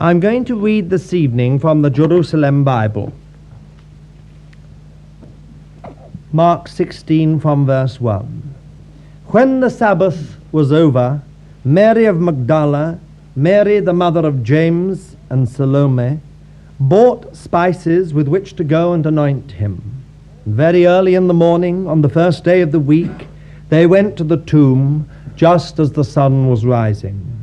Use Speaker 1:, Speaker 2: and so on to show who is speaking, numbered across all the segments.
Speaker 1: I'm going to read this evening from the Jerusalem Bible. Mark 16 from verse 1. When the Sabbath was over, Mary of Magdala, Mary the mother of James, and Salome bought spices with which to go and anoint him. Very early in the morning, on the first day of the week, they went to the tomb just as the sun was rising.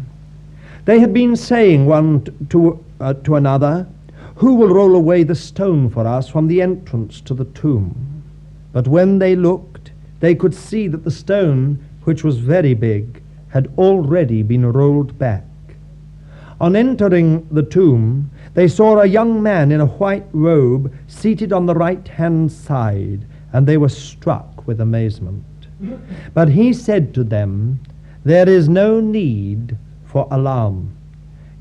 Speaker 1: They had been saying one to, uh, to another, Who will roll away the stone for us from the entrance to the tomb? But when they looked, they could see that the stone, which was very big, had already been rolled back. On entering the tomb, they saw a young man in a white robe seated on the right hand side, and they were struck with amazement. But he said to them, There is no need for alarm.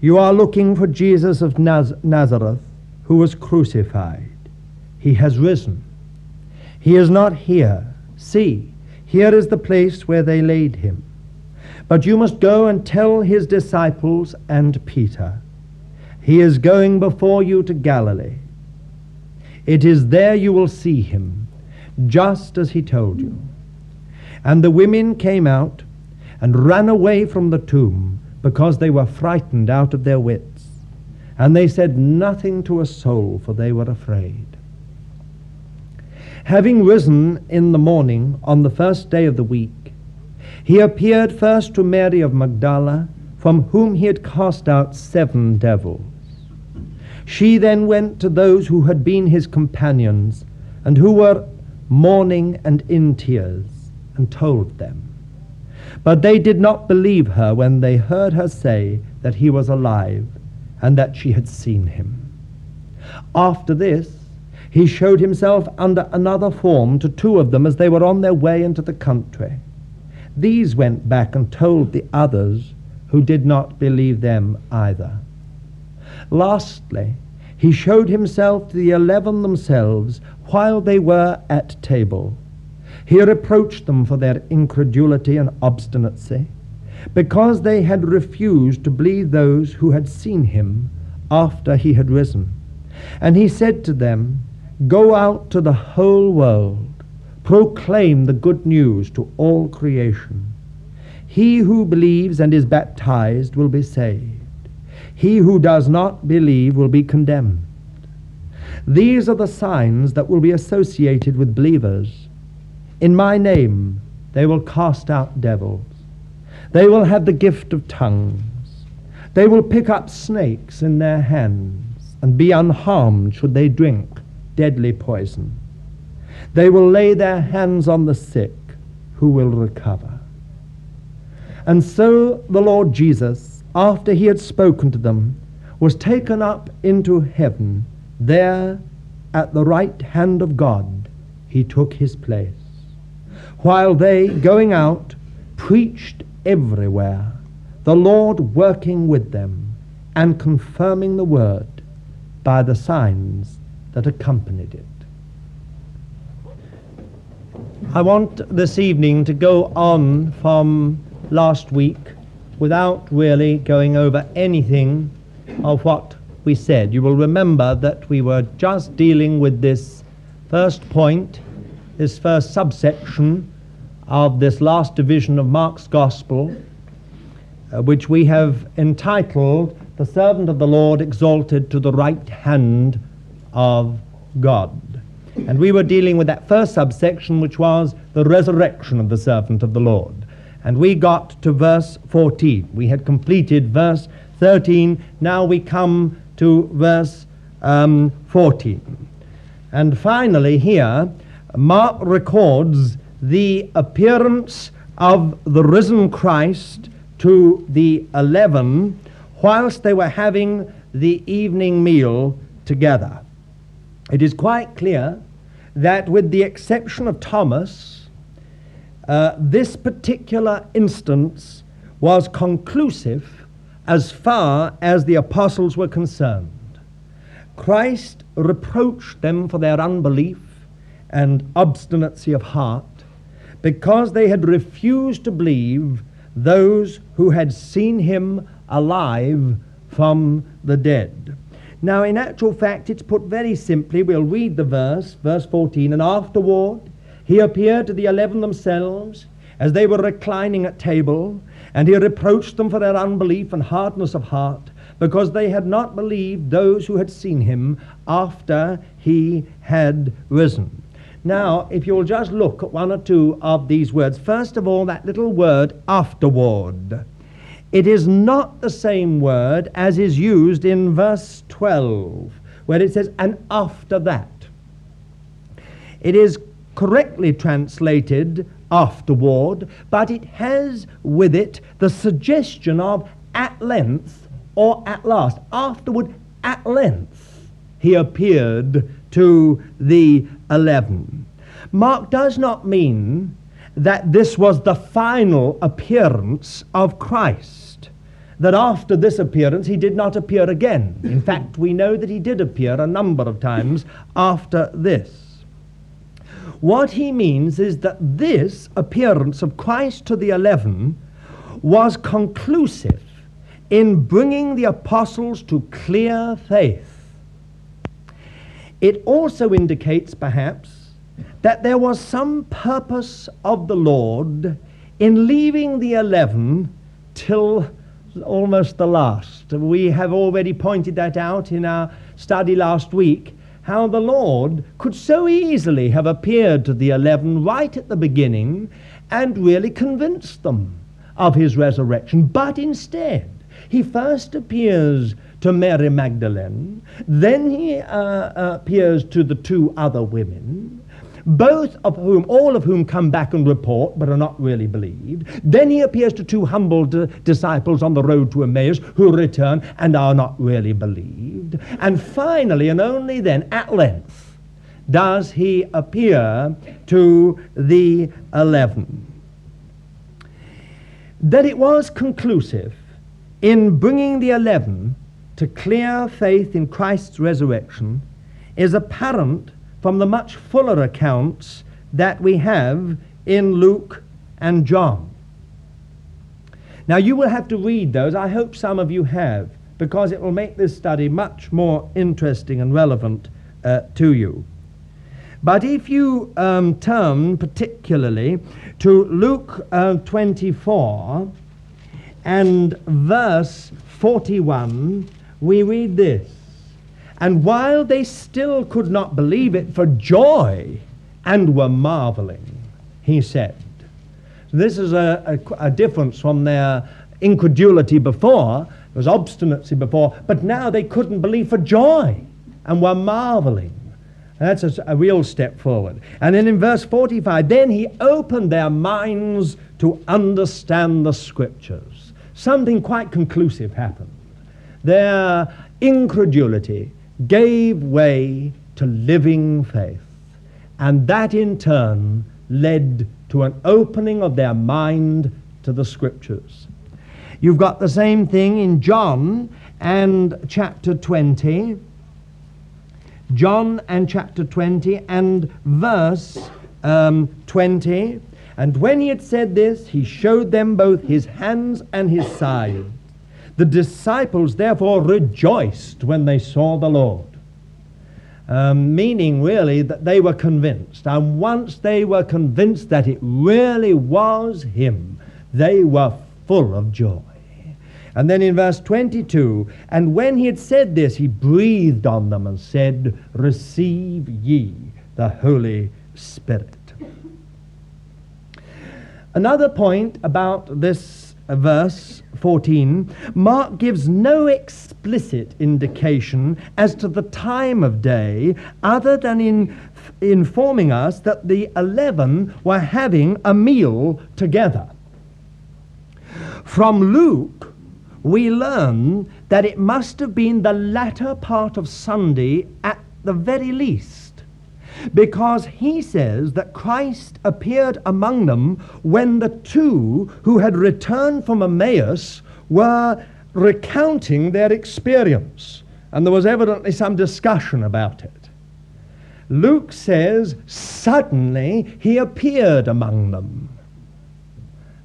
Speaker 1: You are looking for Jesus of Naz- Nazareth, who was crucified. He has risen. He is not here. See, here is the place where they laid him. But you must go and tell his disciples and Peter. He is going before you to Galilee. It is there you will see him, just as he told you. And the women came out and ran away from the tomb because they were frightened out of their wits. And they said nothing to a soul, for they were afraid. Having risen in the morning on the first day of the week, he appeared first to Mary of Magdala, from whom he had cast out seven devils. She then went to those who had been his companions and who were mourning and in tears, and told them. But they did not believe her when they heard her say that he was alive and that she had seen him. After this, he showed himself under another form to two of them as they were on their way into the country. These went back and told the others who did not believe them either. Lastly, he showed himself to the eleven themselves while they were at table. He reproached them for their incredulity and obstinacy, because they had refused to believe those who had seen him after he had risen. And he said to them, Go out to the whole world, proclaim the good news to all creation. He who believes and is baptized will be saved. He who does not believe will be condemned. These are the signs that will be associated with believers. In my name they will cast out devils. They will have the gift of tongues. They will pick up snakes in their hands and be unharmed should they drink deadly poison. They will lay their hands on the sick who will recover. And so the Lord Jesus, after he had spoken to them, was taken up into heaven. There, at the right hand of God, he took his place. While they, going out, preached everywhere, the Lord working with them and confirming the word by the signs that accompanied it. I want this evening to go on from last week without really going over anything of what we said. You will remember that we were just dealing with this first point, this first subsection of this last division of Mark's Gospel, uh, which we have entitled The Servant of the Lord Exalted to the Right Hand of God. And we were dealing with that first subsection, which was the resurrection of the servant of the Lord. And we got to verse 14. We had completed verse 13. Now we come to verse um, 14. And finally, here, Mark records the appearance of the risen Christ to the eleven whilst they were having the evening meal together. It is quite clear that, with the exception of Thomas, uh, this particular instance was conclusive as far as the apostles were concerned. Christ reproached them for their unbelief and obstinacy of heart because they had refused to believe those who had seen him alive from the dead. Now, in actual fact, it's put very simply. We'll read the verse, verse 14. And afterward, he appeared to the eleven themselves as they were reclining at table, and he reproached them for their unbelief and hardness of heart, because they had not believed those who had seen him after he had risen. Now, if you'll just look at one or two of these words. First of all, that little word, afterward. It is not the same word as is used in verse 12, where it says, and after that. It is correctly translated afterward, but it has with it the suggestion of at length or at last. Afterward, at length, he appeared to the eleven. Mark does not mean that this was the final appearance of Christ that after this appearance he did not appear again. In fact, we know that he did appear a number of times after this. What he means is that this appearance of Christ to the eleven was conclusive in bringing the apostles to clear faith. It also indicates, perhaps, that there was some purpose of the Lord in leaving the eleven till almost the last. We have already pointed that out in our study last week, how the Lord could so easily have appeared to the eleven right at the beginning and really convinced them of his resurrection. But instead, he first appears to Mary Magdalene, then he uh, appears to the two other women, both of whom, all of whom come back and report but are not really believed. Then he appears to two humble d- disciples on the road to Emmaus who return and are not really believed. And finally, and only then, at length, does he appear to the eleven. That it was conclusive in bringing the eleven to clear faith in Christ's resurrection is apparent from the much fuller accounts that we have in Luke and John. Now, you will have to read those. I hope some of you have, because it will make this study much more interesting and relevant uh, to you. But if you um, turn particularly to Luke uh, 24 and verse 41, we read this. And while they still could not believe it for joy and were marveling, he said. This is a, a, a difference from their incredulity before. There was obstinacy before, but now they couldn't believe for joy and were marveling. That's a, a, real step forward. And then in verse 45, then he opened their minds to understand the scriptures. Something quite conclusive happened. Their incredulity gave way to living faith. And that in turn led to an opening of their mind to the scriptures. You've got the same thing in John and chapter 20. John and chapter 20 and verse um, 20. And when he had said this, he showed them both his hands and his side. The disciples therefore rejoiced when they saw the Lord. Um, meaning really that they were convinced. And once they were convinced that it really was Him, they were full of joy. And then in verse 22, and when he had said this, he breathed on them and said, Receive ye the Holy Spirit. Another point about this verse 14, Mark gives no explicit indication as to the time of day other than in informing us that the eleven were having a meal together. From Luke, we learn that it must have been the latter part of Sunday at the very least because he says that Christ appeared among them when the two who had returned from Emmaus were recounting their experience. And there was evidently some discussion about it. Luke says, suddenly he appeared among them.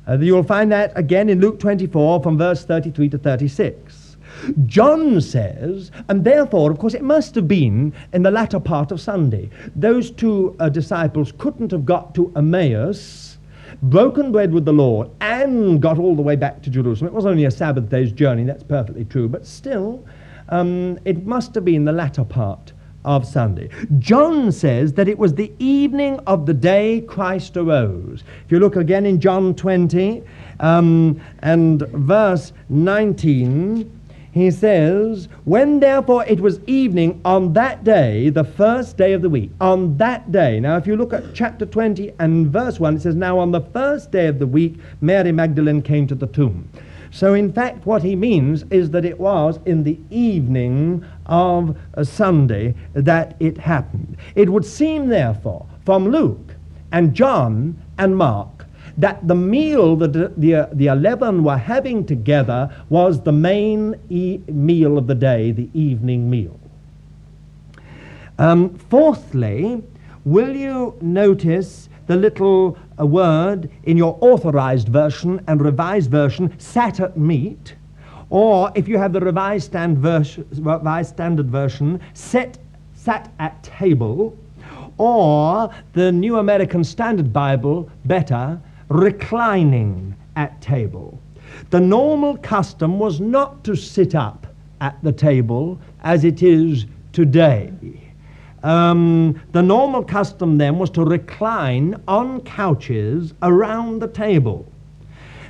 Speaker 1: Uh, you'll find that again in Luke 24 from verse 33 to 36. John says, and therefore, of course, it must have been in the latter part of Sunday. Those two uh, disciples couldn't have got to Emmaus, broken bread with the Lord, and got all the way back to Jerusalem. It was only a Sabbath day's journey, that's perfectly true, but still, um, it must have been the latter part of Sunday. John says that it was the evening of the day Christ arose. If you look again in John 20 um, and verse 19, he says, When therefore it was evening on that day, the first day of the week, on that day. Now, if you look at chapter 20 and verse 1, it says, Now on the first day of the week, Mary Magdalene came to the tomb. So, in fact, what he means is that it was in the evening of a Sunday that it happened. It would seem, therefore, from Luke and John and Mark that the meal that the, the, eleven were having together was the main e- meal of the day, the evening meal. Um, fourthly, will you notice the little uh, word in your authorized version and revised version, sat at meat, or if you have the revised, stand revised standard version, set, sat at table, or the New American Standard Bible, better, reclining at table. The normal custom was not to sit up at the table as it is today. Um, the normal custom then was to recline on couches around the table.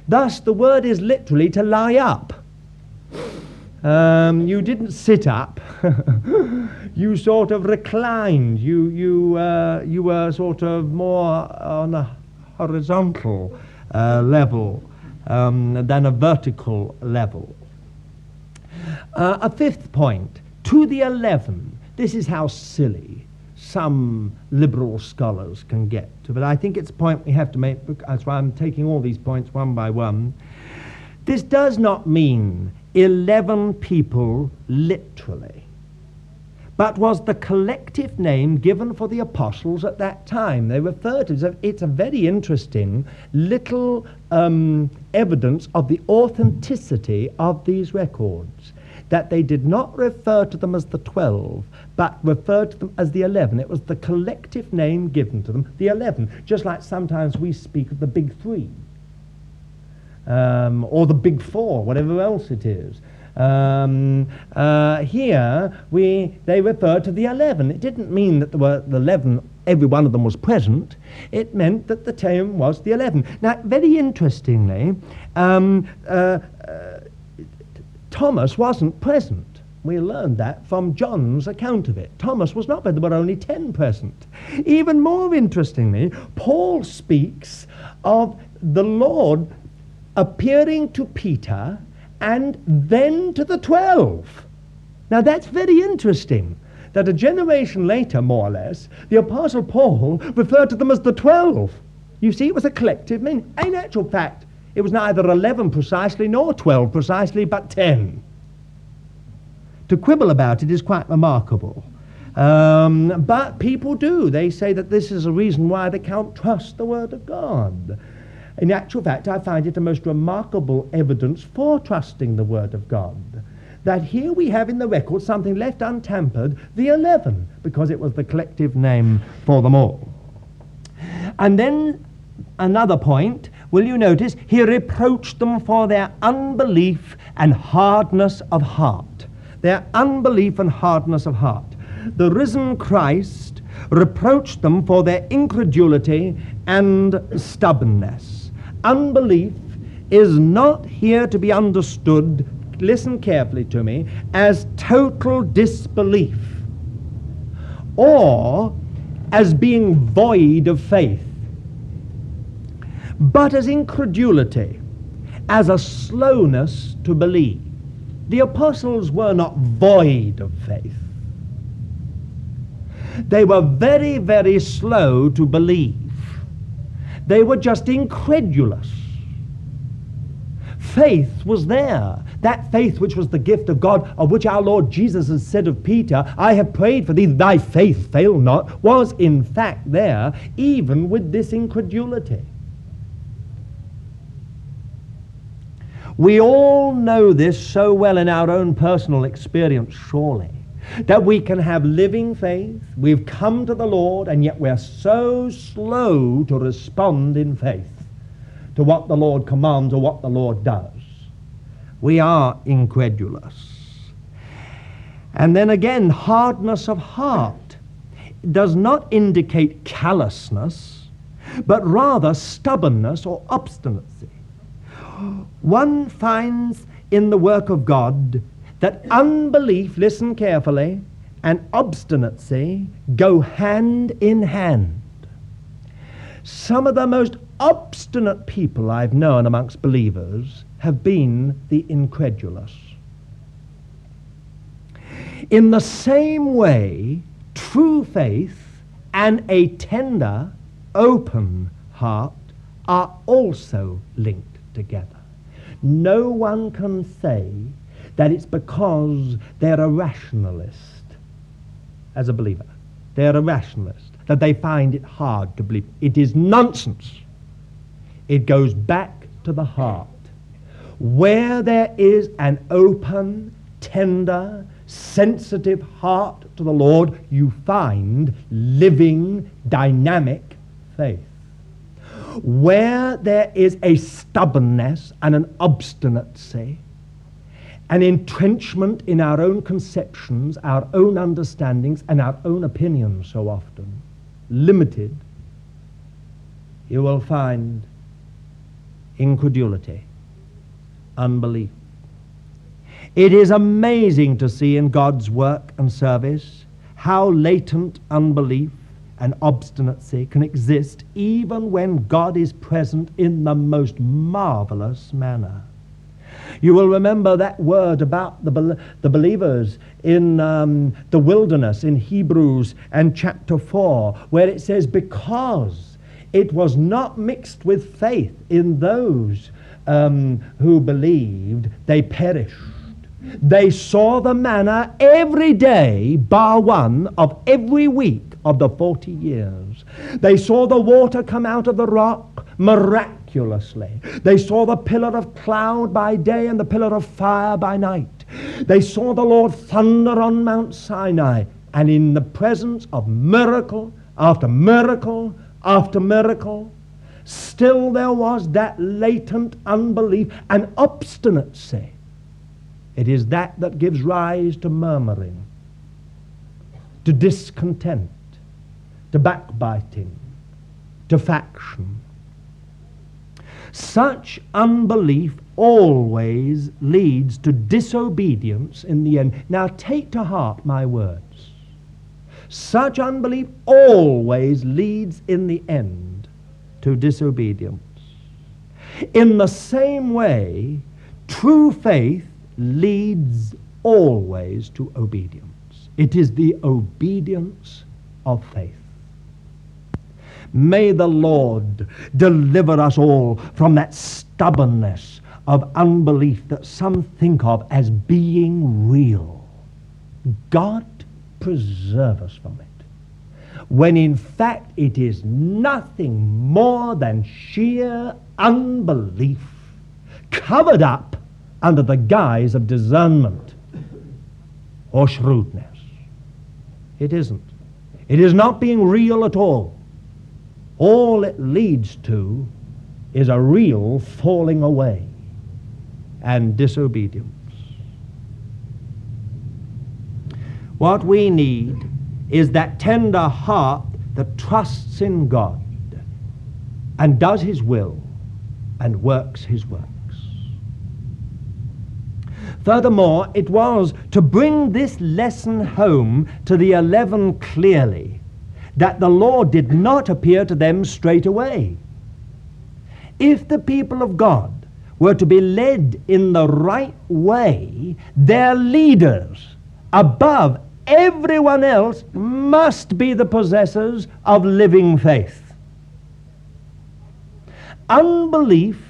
Speaker 1: Thus, the word is literally to lie up. Um, you didn't sit up. you sort of reclined. You, you, uh, you were sort of more on a horizontal uh, level um, than a vertical level. Uh, a fifth point to the eleven. This is how silly some liberal scholars can get to. But I think it's a point we have to make. That's why I'm taking all these points one by one. This does not mean 11 people literally, but was the collective name given for the apostles at that time. They refer to it. It's a very interesting little um, evidence of the authenticity of these records that they did not refer to them as the 12, but referred to them as the 11. It was the collective name given to them, the 11, just like sometimes we speak of the big three. Um, or the big four, whatever else it is. Um, uh, here, we, they refer to the 11. It didn't mean that there were the 11, every one of them was present. It meant that the term was the 11. Now, very interestingly, um, uh, uh, Thomas wasn't present. We learned that from John's account of it. Thomas was not, but there were only ten present. Even more interestingly, Paul speaks of the Lord appearing to Peter and then to the twelve. Now that's very interesting that a generation later, more or less, the Apostle Paul referred to them as the twelve. You see, it was a collective meaning. In actual fact, it was neither 11 precisely nor 12 precisely, but 10. To quibble about it is quite remarkable. Um, but people do. They say that this is a reason why they can't trust the Word of God. In actual fact, I find it a most remarkable evidence for trusting the Word of God. That here we have in the record something left untampered, the eleven, because it was the collective name for them all. And then another point will you notice, he reproached them for their unbelief and hardness of heart. Their unbelief and hardness of heart. The risen Christ reproached them for their incredulity and stubbornness. Unbelief is not here to be understood, listen carefully to me, as total disbelief or as being void of faith but as incredulity, as a slowness to believe. The apostles were not void of faith. They were very, very slow to believe. They were just incredulous. Faith was there. That faith which was the gift of God, of which our Lord Jesus has said of Peter, I have prayed for thee, thy faith fail not, was in fact there, even with this incredulity. We all know this so well in our own personal experience, surely, that we can have living faith. We've come to the Lord, and yet we're so slow to respond in faith to what the Lord commands or what the Lord does. We are incredulous. And then again, hardness of heart does not indicate callousness, but rather stubbornness or obstinacy. One finds in the work of God that unbelief, listen carefully, and obstinacy go hand in hand. Some of the most obstinate people I've known amongst believers have been the incredulous. In the same way, true faith and a tender, open heart are also linked together. No one can say that it's because they're a rationalist as a believer. They're a rationalist, that they find it hard to believe. It is nonsense. It goes back to the heart. Where there is an open, tender, sensitive heart to the Lord, you find living, dynamic faith. Where there is a stubbornness and an obstinacy, an entrenchment in our own conceptions, our own understandings, and our own opinions so often, limited, you will find incredulity, unbelief. It is amazing to see in God's work and service how latent unbelief and obstinacy can exist even when God is present in the most marvelous manner. You will remember that word about the, the believers in um, the wilderness in Hebrews and chapter 4, where it says, Because it was not mixed with faith in those um, who believed, they perished. They saw the manna every day, bar one of every week of the 40 years. They saw the water come out of the rock miraculously. They saw the pillar of cloud by day and the pillar of fire by night. They saw the Lord thunder on Mount Sinai. And in the presence of miracle after miracle after miracle, still there was that latent unbelief and obstinacy it is that that gives rise to murmuring, to discontent, to backbiting, to faction. Such unbelief always leads to disobedience in the end. Now take to heart my words. Such unbelief always leads in the end to disobedience. In the same way, true faith leads always to obedience. It is the obedience of faith. May the Lord deliver us all from that stubbornness of unbelief that some think of as being real. God preserve us from it. When in fact it is nothing more than sheer unbelief covered up under the guise of discernment or shrewdness. It isn't. It is not being real at all. All it leads to is a real falling away and disobedience. What we need is that tender heart that trusts in God and does His will and works His works. Furthermore, it was to bring this lesson home to the eleven clearly that the Lord did not appear to them straight away. If the people of God were to be led in the right way, their leaders, above everyone else, must be the possessors of living faith. Unbelief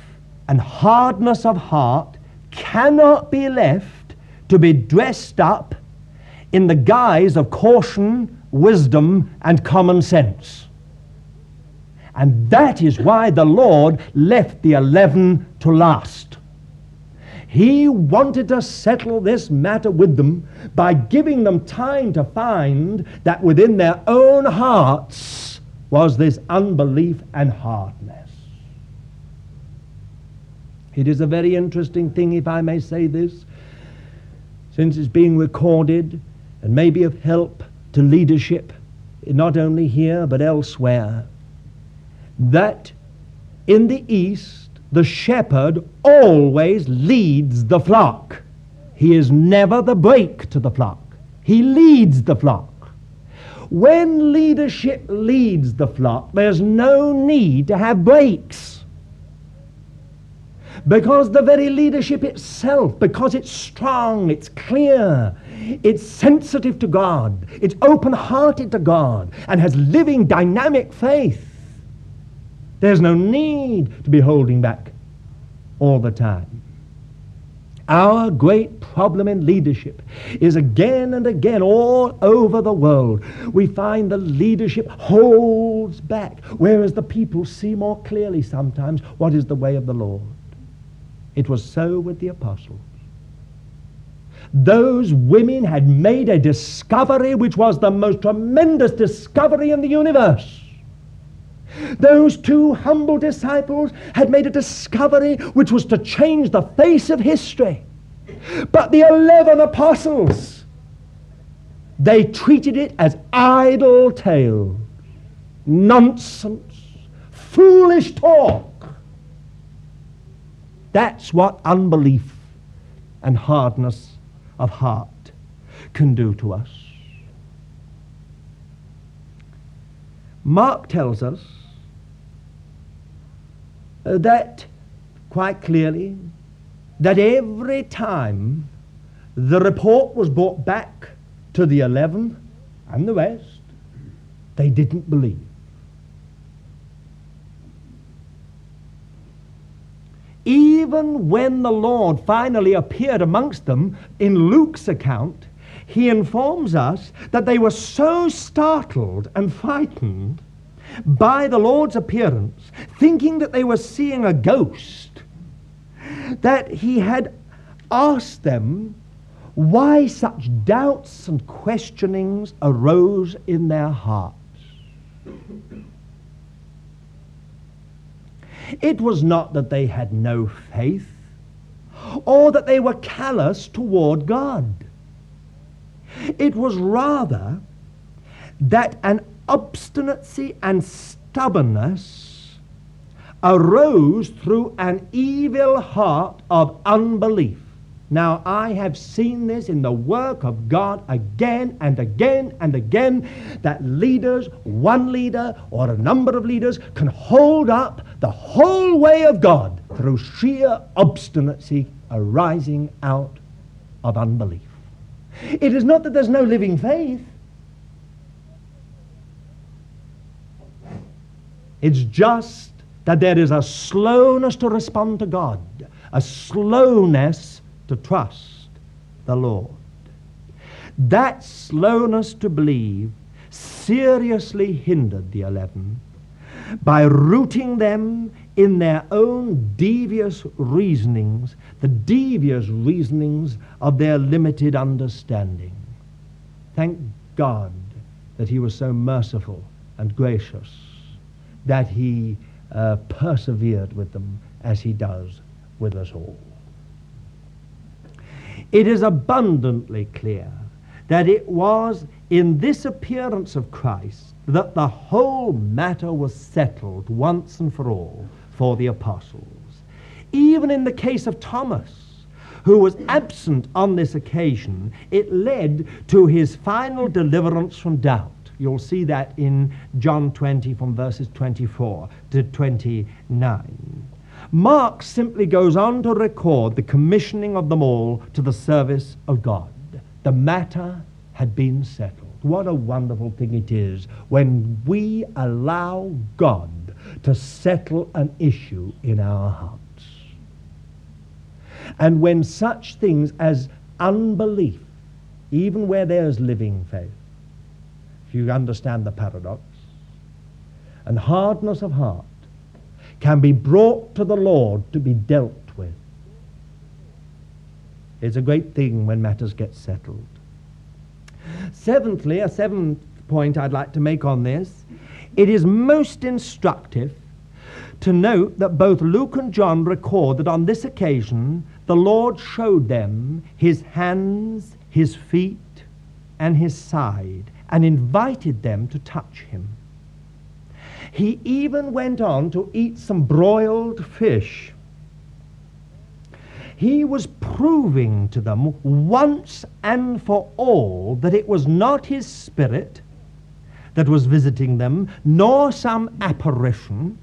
Speaker 1: and hardness of heart cannot be left to be dressed up in the guise of caution, wisdom, and common sense. And that is why the Lord left the eleven to last. He wanted to settle this matter with them by giving them time to find that within their own hearts was this unbelief and hardness. It is a very interesting thing, if I may say this, since it's being recorded and may be of help to leadership, not only here but elsewhere, that in the East, the shepherd always leads the flock. He is never the brake to the flock. He leads the flock. When leadership leads the flock, there's no need to have brakes. Because the very leadership itself, because it's strong, it's clear, it's sensitive to God, it's open hearted to God, and has living, dynamic faith, there's no need to be holding back all the time. Our great problem in leadership is again and again all over the world. We find the leadership holds back, whereas the people see more clearly sometimes what is the way of the Lord. It was so with the apostles. Those women had made a discovery which was the most tremendous discovery in the universe. Those two humble disciples had made a discovery which was to change the face of history. But the eleven apostles, they treated it as idle tales, nonsense, foolish talk. That's what unbelief and hardness of heart can do to us. Mark tells us uh, that quite clearly that every time the report was brought back to the eleven and the rest, they didn't believe. Even when the Lord finally appeared amongst them in Luke's account, he informs us that they were so startled and frightened by the Lord's appearance, thinking that they were seeing a ghost, that he had asked them why such doubts and questionings arose in their hearts. It was not that they had no faith or that they were callous toward God. It was rather that an obstinacy and stubbornness arose through an evil heart of unbelief. Now, I have seen this in the work of God again and again and again that leaders, one leader or a number of leaders, can hold up the whole way of God through sheer obstinacy arising out of unbelief. It is not that there's no living faith. It's just that there is a slowness to respond to God, a slowness to trust the Lord. That slowness to believe seriously hindered the eleven by rooting them in their own devious reasonings, the devious reasonings of their limited understanding. Thank God that He was so merciful and gracious that he uh, persevered with them as he does with us all. It is abundantly clear that it was in this appearance of Christ that the whole matter was settled once and for all for the apostles. Even in the case of Thomas, who was absent on this occasion, it led to his final deliverance from doubt. You'll see that in John 20 from verses 24 to 29. Mark simply goes on to record the commissioning of them all to the service of God. The matter had been settled. What a wonderful thing it is when we allow God to settle an issue in our hearts. And when such things as unbelief, even where there's living faith, if you understand the paradox, and hardness of heart can be brought to the Lord to be dealt with. It's a great thing when matters get settled. Seventhly, a seventh point I'd like to make on this, it is most instructive to note that both Luke and John record that on this occasion the Lord showed them his hands, his feet, and his side, and invited them to touch him. He even went on to eat some broiled fish. He was proving to them once and for all that it was not his spirit that was visiting them, nor some apparition.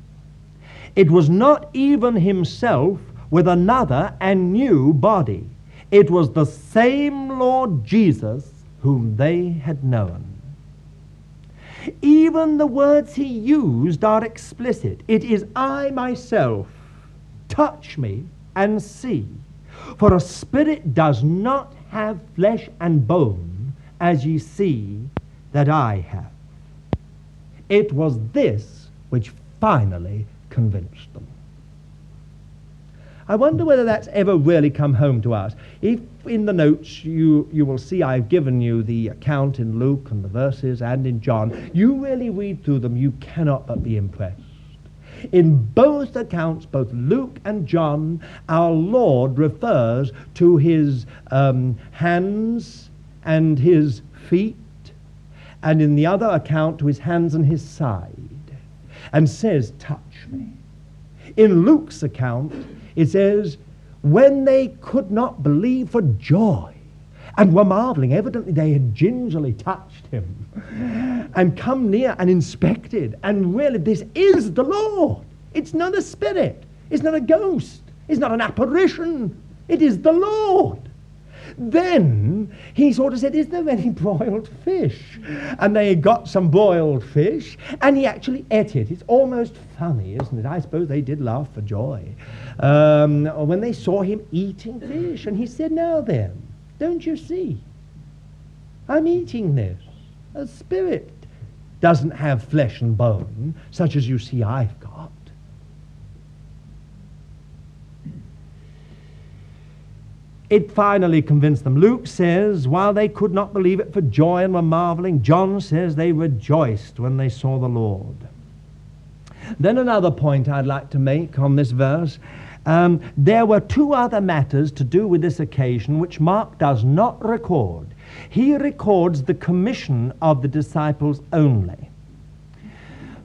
Speaker 1: It was not even himself with another and new body. It was the same Lord Jesus whom they had known. Even the words he used are explicit. It is I myself. Touch me and see. For a spirit does not have flesh and bone, as ye see that I have. It was this which finally convinced them. I wonder whether that's ever really come home to us. If in the notes you, you will see I've given you the account in Luke and the verses and in John, you really read through them, you cannot but be impressed. In both accounts, both Luke and John, our Lord refers to his um, hands and his feet, and in the other account to his hands and his side, and says, Touch me. In Luke's account, it says, when they could not believe for joy and were marveling, evidently they had gingerly touched him and come near and inspected, and really this is the Lord. It's not a spirit, it's not a ghost, it's not an apparition, it is the Lord. Then he sort of said, Is there any broiled fish? And they got some broiled fish, and he actually ate it. It's almost funny, isn't it? I suppose they did laugh for joy um, when they saw him eating fish. And he said, Now then, don't you see? I'm eating this. A spirit doesn't have flesh and bone, such as you see I've got. It finally convinced them. Luke says, while they could not believe it for joy and were marveling, John says they rejoiced when they saw the Lord. Then another point I'd like to make on this verse. Um, there were two other matters to do with this occasion which Mark does not record. He records the commission of the disciples only.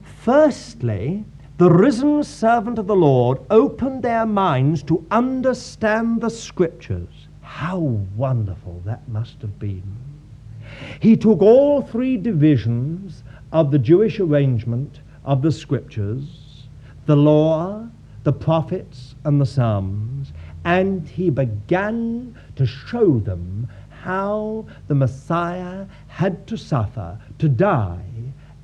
Speaker 1: Firstly, the risen servant of the Lord opened their minds to understand the scriptures. How wonderful that must have been. He took all three divisions of the Jewish arrangement of the scriptures, the law, the prophets, and the Psalms, and he began to show them how the Messiah had to suffer, to die,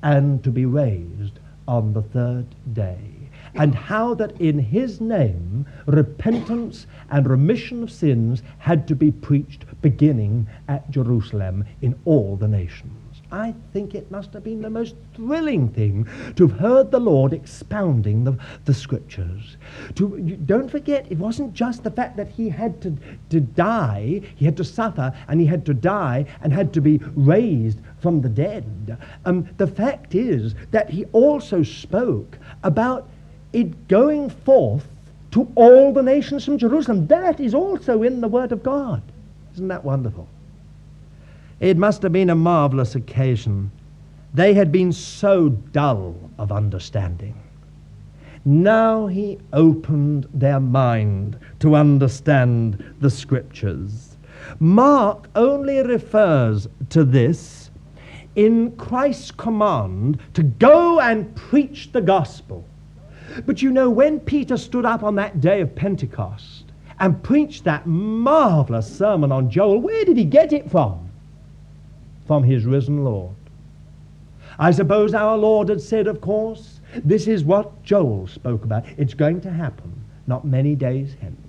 Speaker 1: and to be raised on the third day, and how that in his name repentance and remission of sins had to be preached beginning at Jerusalem in all the nations. I think it must have been the most thrilling thing to have heard the Lord expounding the, the scriptures. To, you, don't forget, it wasn't just the fact that he had to, to die, he had to suffer, and he had to die, and had to be raised from the dead. Um, the fact is that he also spoke about it going forth to all the nations from Jerusalem. That is also in the Word of God. Isn't that wonderful? It must have been a marvelous occasion. They had been so dull of understanding. Now he opened their mind to understand the scriptures. Mark only refers to this in Christ's command to go and preach the gospel. But you know, when Peter stood up on that day of Pentecost and preached that marvelous sermon on Joel, where did he get it from? From his risen Lord. I suppose our Lord had said, of course, this is what Joel spoke about. It's going to happen not many days hence.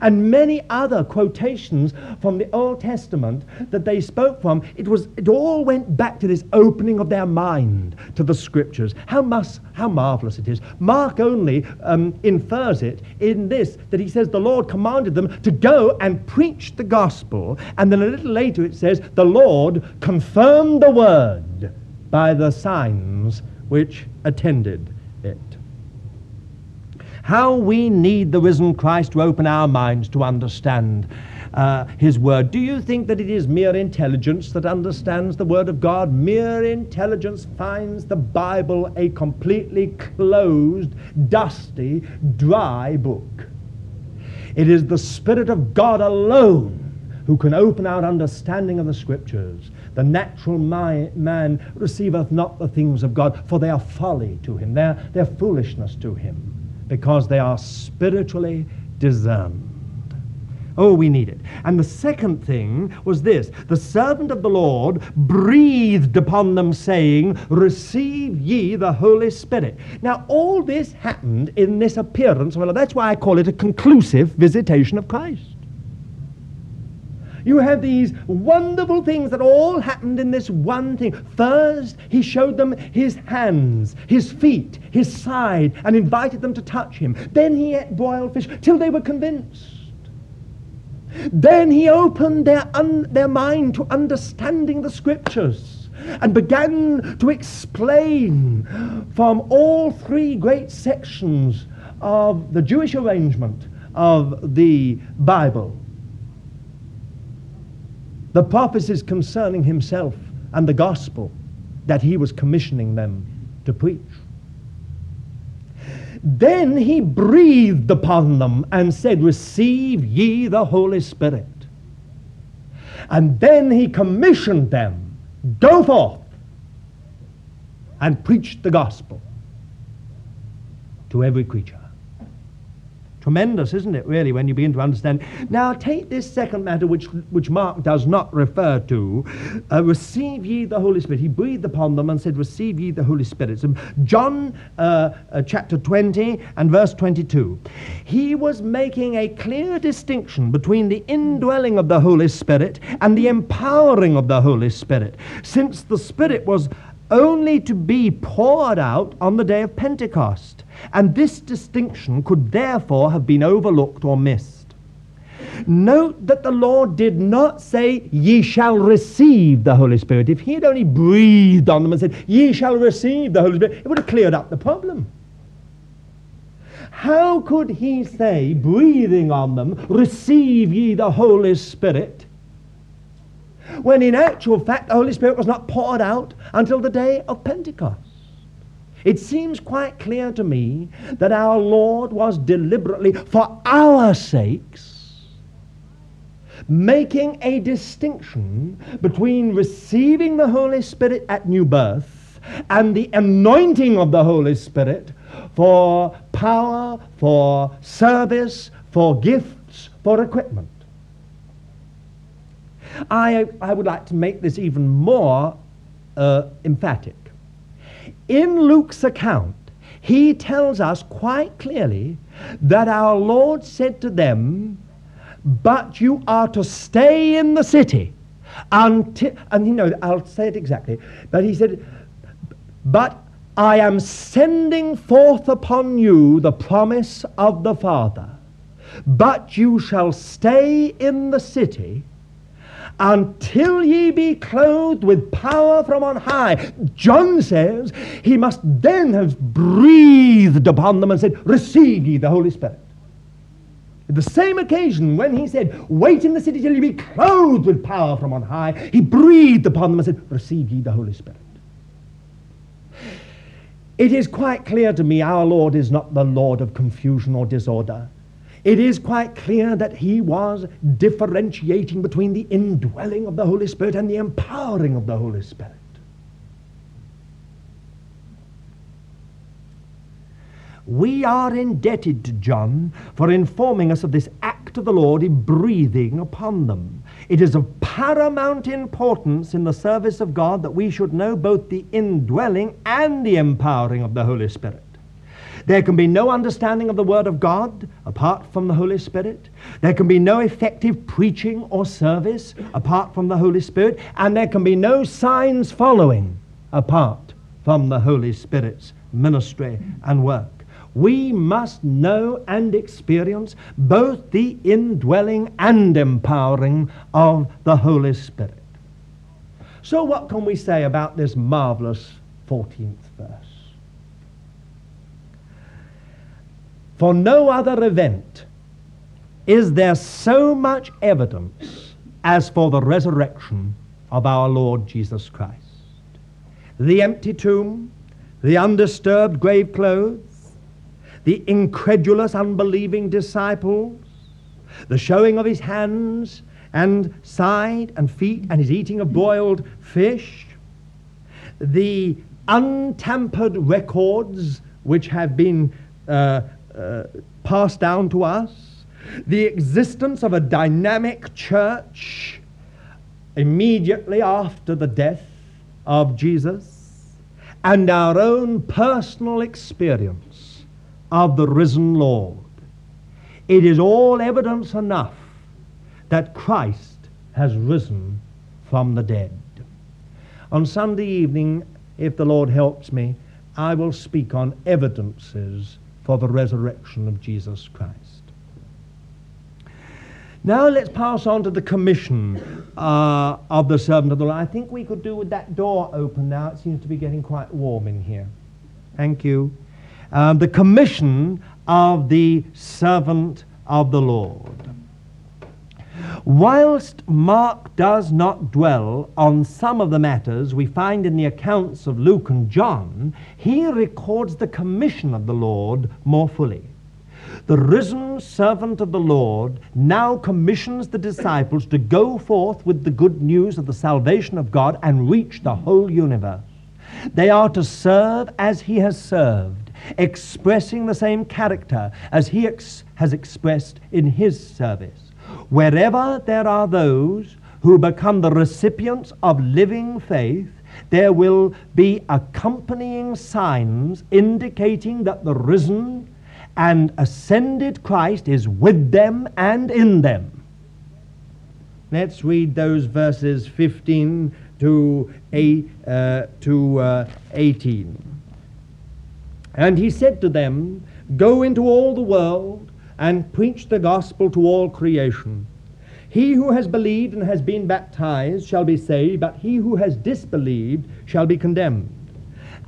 Speaker 1: And many other quotations from the Old Testament that they spoke from, it, was, it all went back to this opening of their mind to the Scriptures. How, mus, how marvelous it is. Mark only um, infers it in this, that he says the Lord commanded them to go and preach the gospel, and then a little later it says the Lord confirmed the word by the signs which attended it. How we need the risen Christ to open our minds to understand uh, his word. Do you think that it is mere intelligence that understands the word of God? Mere intelligence finds the Bible a completely closed, dusty, dry book. It is the Spirit of God alone who can open our understanding of the Scriptures. The natural man receiveth not the things of God, for they are folly to him, they're, they're foolishness to him because they are spiritually discerned. Oh, we need it. And the second thing was this the servant of the Lord breathed upon them, saying, Receive ye the Holy Spirit. Now, all this happened in this appearance. Well, that's why I call it a conclusive visitation of Christ. You have these wonderful things that all happened in this one thing. First, he showed them his hands, his feet, his side, and invited them to touch him. Then he ate boiled fish till they were convinced. Then he opened their, un- their mind to understanding the scriptures and began to explain from all three great sections of the Jewish arrangement of the Bible the prophecies concerning himself and the gospel that he was commissioning them to preach. Then he breathed upon them and said, Receive ye the Holy Spirit. And then he commissioned them, Go forth and preach the gospel to every creature. Tremendous, isn't it, really, when you begin to understand? Now, take this second matter, which, which Mark does not refer to. Uh, receive ye the Holy Spirit. He breathed upon them and said, Receive ye the Holy Spirit. So John uh, uh, chapter 20 and verse 22. He was making a clear distinction between the indwelling of the Holy Spirit and the empowering of the Holy Spirit. Since the Spirit was only to be poured out on the day of Pentecost and this distinction could therefore have been overlooked or missed. Note that the Lord did not say, Ye shall receive the Holy Spirit. If he had only breathed on them and said, Ye shall receive the Holy Spirit, it would have cleared up the problem. How could he say, breathing on them, Receive ye the Holy Spirit? When in actual fact, the Holy Spirit was not poured out until the day of Pentecost. It seems quite clear to me that our Lord was deliberately, for our sakes, making a distinction between receiving the Holy Spirit at new birth and the anointing of the Holy Spirit for power, for service, for gifts, for equipment. I, I would like to make this even more uh, emphatic. In Luke's account, he tells us quite clearly that our Lord said to them, But you are to stay in the city until, and you know, I'll say it exactly, but he said, But I am sending forth upon you the promise of the Father, but you shall stay in the city until ye be clothed with power from on high. John says he must then have breathed upon them and said, Receive ye the Holy Spirit. At the same occasion, when he said, Wait in the city till ye be clothed with power from on high, he breathed upon them and said, Receive ye the Holy Spirit. It is quite clear to me our Lord is not the Lord of confusion or disorder it is quite clear that he was differentiating between the indwelling of the Holy Spirit and the empowering of the Holy Spirit. We are indebted to John for informing us of this act of the Lord in breathing upon them. It is of paramount importance in the service of God that we should know both the indwelling and the empowering of the Holy Spirit. There can be no understanding of the Word of God apart from the Holy Spirit. There can be no effective preaching or service apart from the Holy Spirit. And there can be no signs following apart from the Holy Spirit's ministry and work. We must know and experience both the indwelling and empowering of the Holy Spirit. So, what can we say about this marvelous 14th verse? For no other event is there so much evidence as for the resurrection of our Lord Jesus Christ. The empty tomb, the undisturbed grave clothes, the incredulous, unbelieving disciples, the showing of his hands and side and feet, and his eating of boiled fish, the untampered records which have been uh, uh, passed down to us, the existence of a dynamic church immediately after the death of Jesus, and our own personal experience of the risen Lord. It is all evidence enough that Christ has risen from the dead. On Sunday evening, if the Lord helps me, I will speak on evidences for the resurrection of Jesus Christ. Now let's pass on to the commission uh, of the servant of the Lord. I think we could do with that door open now. It seems to be getting quite warm in here. Thank you. Um, the commission of the servant of the Lord. Whilst Mark does not dwell on some of the matters we find in the accounts of Luke and John, he records the commission of the Lord more fully. The risen servant of the Lord now commissions the disciples to go forth with the good news of the salvation of God and reach the whole universe. They are to serve as he has served, expressing the same character as he ex- has expressed in his service. Wherever there are those who become the recipients of living faith, there will be accompanying signs indicating that the risen and ascended Christ is with them and in them. Let's read those verses 15 to, eight, uh, to uh, 18. And he said to them, Go into all the world and preach the gospel to all creation. He who has believed and has been baptized shall be saved, but he who has disbelieved shall be condemned.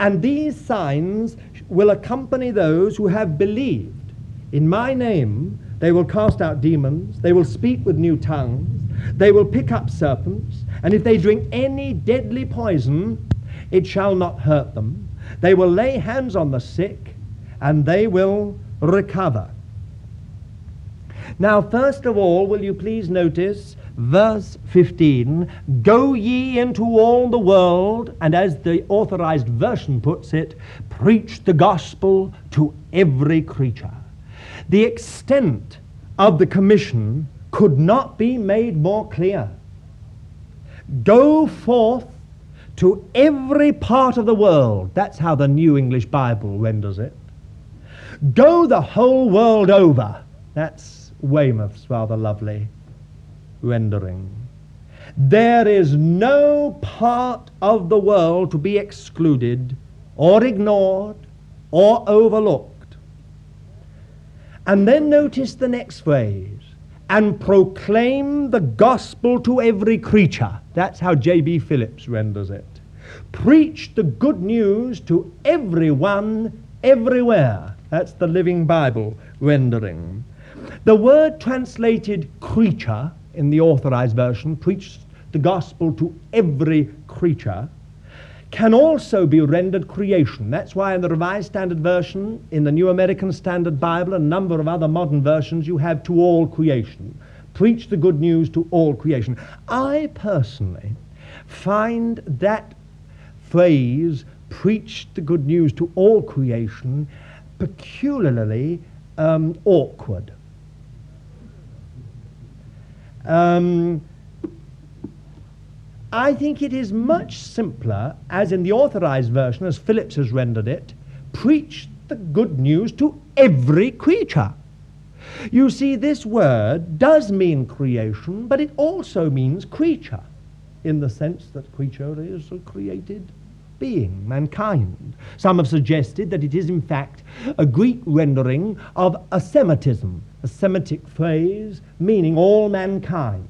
Speaker 1: And these signs will accompany those who have believed. In my name they will cast out demons, they will speak with new tongues, they will pick up serpents, and if they drink any deadly poison, it shall not hurt them. They will lay hands on the sick, and they will recover. Now, first of all, will you please notice verse 15 Go ye into all the world, and as the authorized version puts it, preach the gospel to every creature. The extent of the commission could not be made more clear. Go forth to every part of the world. That's how the New English Bible renders it. Go the whole world over. That's Weymouth's rather lovely rendering. There is no part of the world to be excluded or ignored or overlooked. And then notice the next phrase and proclaim the gospel to every creature. That's how J.B. Phillips renders it. Preach the good news to everyone, everywhere. That's the Living Bible rendering. The word translated creature in the authorized version, preached the gospel to every creature, can also be rendered creation. That's why in the Revised Standard Version, in the New American Standard Bible, and a number of other modern versions, you have to all creation. Preach the good news to all creation. I personally find that phrase, preach the good news to all creation, peculiarly um, awkward. Um, I think it is much simpler, as in the authorized version, as Phillips has rendered it, preach the good news to every creature. You see, this word does mean creation, but it also means creature, in the sense that creature is created being, mankind. Some have suggested that it is, in fact, a Greek rendering of a Semitism, a Semitic phrase meaning all mankind.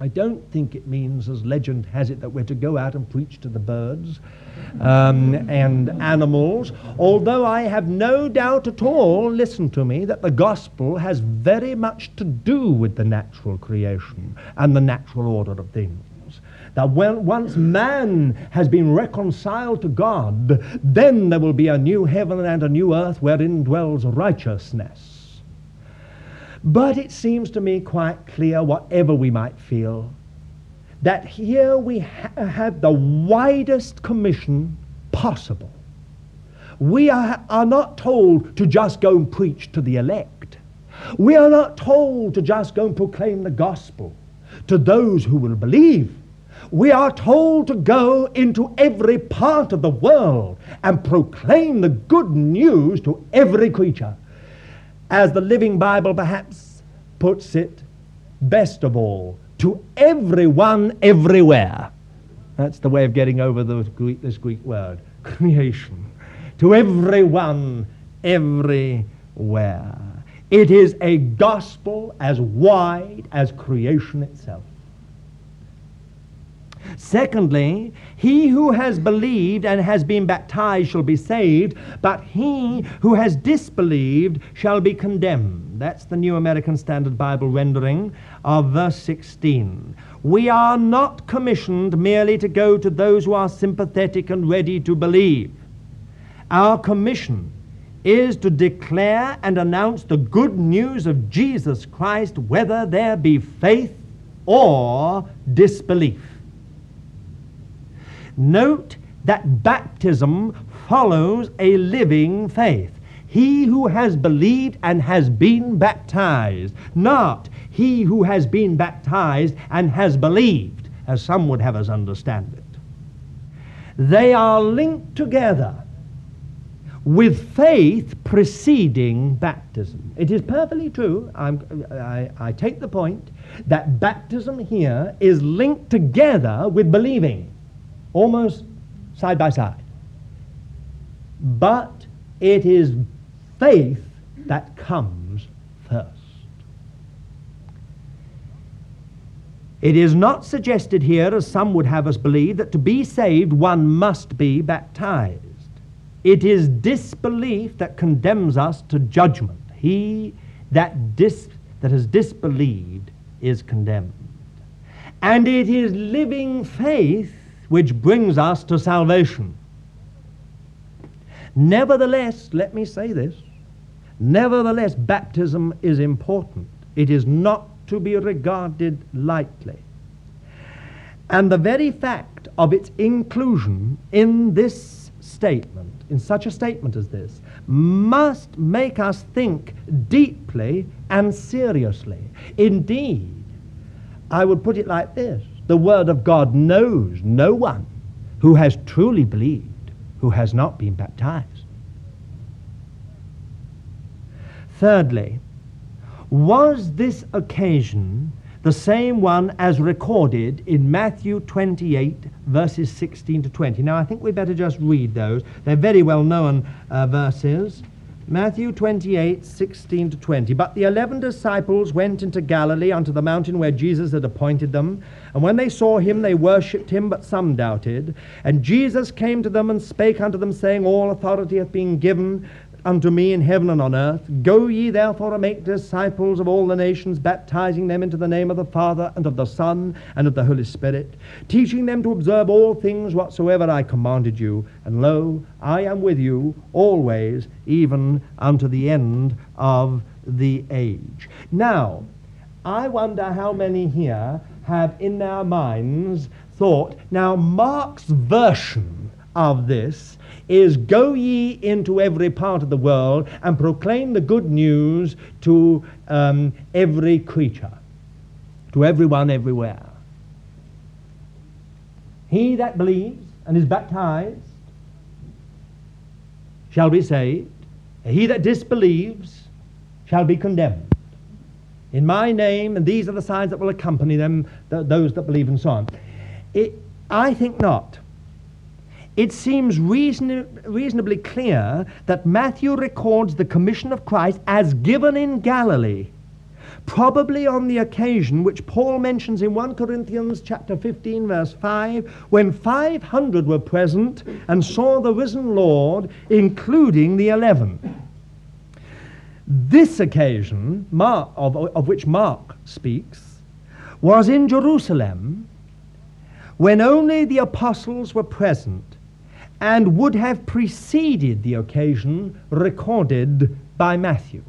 Speaker 1: I don't think it means, as legend has it, that we're to go out and preach to the birds um, and animals, although I have no doubt at all, listen to me, that the gospel has very much to do with the natural creation and the natural order of things. That when, once man has been reconciled to God, then there will be a new heaven and a new earth wherein dwells righteousness. But it seems to me quite clear, whatever we might feel, that here we ha- have the widest commission possible. We are, are not told to just go and preach to the elect. We are not told to just go and proclaim the gospel to those who will believe. We are told to go into every part of the world and proclaim the good news to every creature as the Living Bible perhaps puts it, best of all, to everyone everywhere. That's the way of getting over Greek, this Greek word, creation. To everyone everywhere. It is a gospel as wide as creation itself. Secondly, he who has believed and has been baptized shall be saved, but he who has disbelieved shall be condemned. That's the New American Standard Bible rendering of verse 16. We are not commissioned merely to go to those who are sympathetic and ready to believe. Our commission is to declare and announce the good news of Jesus Christ, whether there be faith or disbelief. Note that baptism follows a living faith. He who has believed and has been baptized, not he who has been baptized and has believed, as some would have us understand it. They are linked together with faith preceding baptism. It is perfectly true, I, I take the point, that baptism here is linked together with believing almost side by side. But it is faith that comes first. It is not suggested here, as some would have us believe, that to be saved one must be baptized. It is disbelief that condemns us to judgment. He that, dis, that has disbelieved is condemned. And it is living faith which brings us to salvation. Nevertheless, let me say this nevertheless, baptism is important. It is not to be regarded lightly. And the very fact of its inclusion in this statement, in such a statement as this, must make us think deeply and seriously. Indeed, I would put it like this the Word of God knows no one who has truly believed who has not been baptized. Thirdly, was this occasion the same one as recorded in Matthew 28, verses 16 to 20? Now, I think we better just read those. They're very well known uh, verses. Matthew 28, 16 to 20. But the eleven disciples went into Galilee unto the mountain where Jesus had appointed them. And when they saw him, they worshipped him, but some doubted. And Jesus came to them and spake unto them, saying, All authority hath been given unto me in heaven and on earth. Go ye therefore and make disciples of all the nations, baptizing them into the name of the Father and of the Son and of the Holy Spirit, teaching them to observe all things whatsoever I commanded you. And lo, I am with you always, even unto the end of the age. Now, I wonder how many here have in their minds thought, now Mark's version of this is go ye into every part of the world and proclaim the good news to um, every creature, to everyone everywhere. He that believes and is baptized shall be saved. He that disbelieves shall be condemned. In my name, and these are the signs that will accompany them, th- those that believe, and so on. It, I think not. It seems reason, reasonably clear that Matthew records the commission of Christ as given in Galilee. Probably on the occasion which Paul mentions in 1 Corinthians chapter 15 verse 5 when 500 were present and saw the risen Lord including the 11 this occasion Mark, of, of which Mark speaks was in Jerusalem when only the apostles were present and would have preceded the occasion recorded by Matthew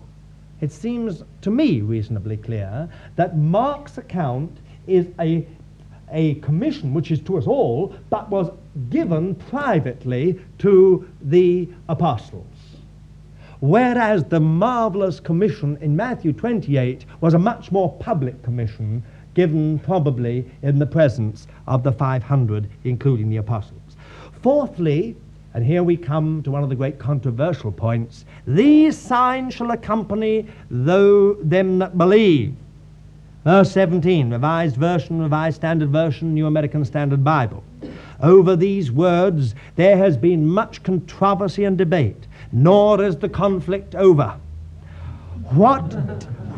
Speaker 1: it seems to me reasonably clear that Mark's account is a, a commission which is to us all, but was given privately to the apostles. Whereas the marvelous commission in Matthew 28 was a much more public commission given probably in the presence of the 500, including the apostles. Fourthly, and here we come to one of the great controversial points. These signs shall accompany though them that believe. Verse 17, Revised Version, Revised Standard Version, New American Standard Bible. Over these words there has been much controversy and debate, nor is the conflict over. What,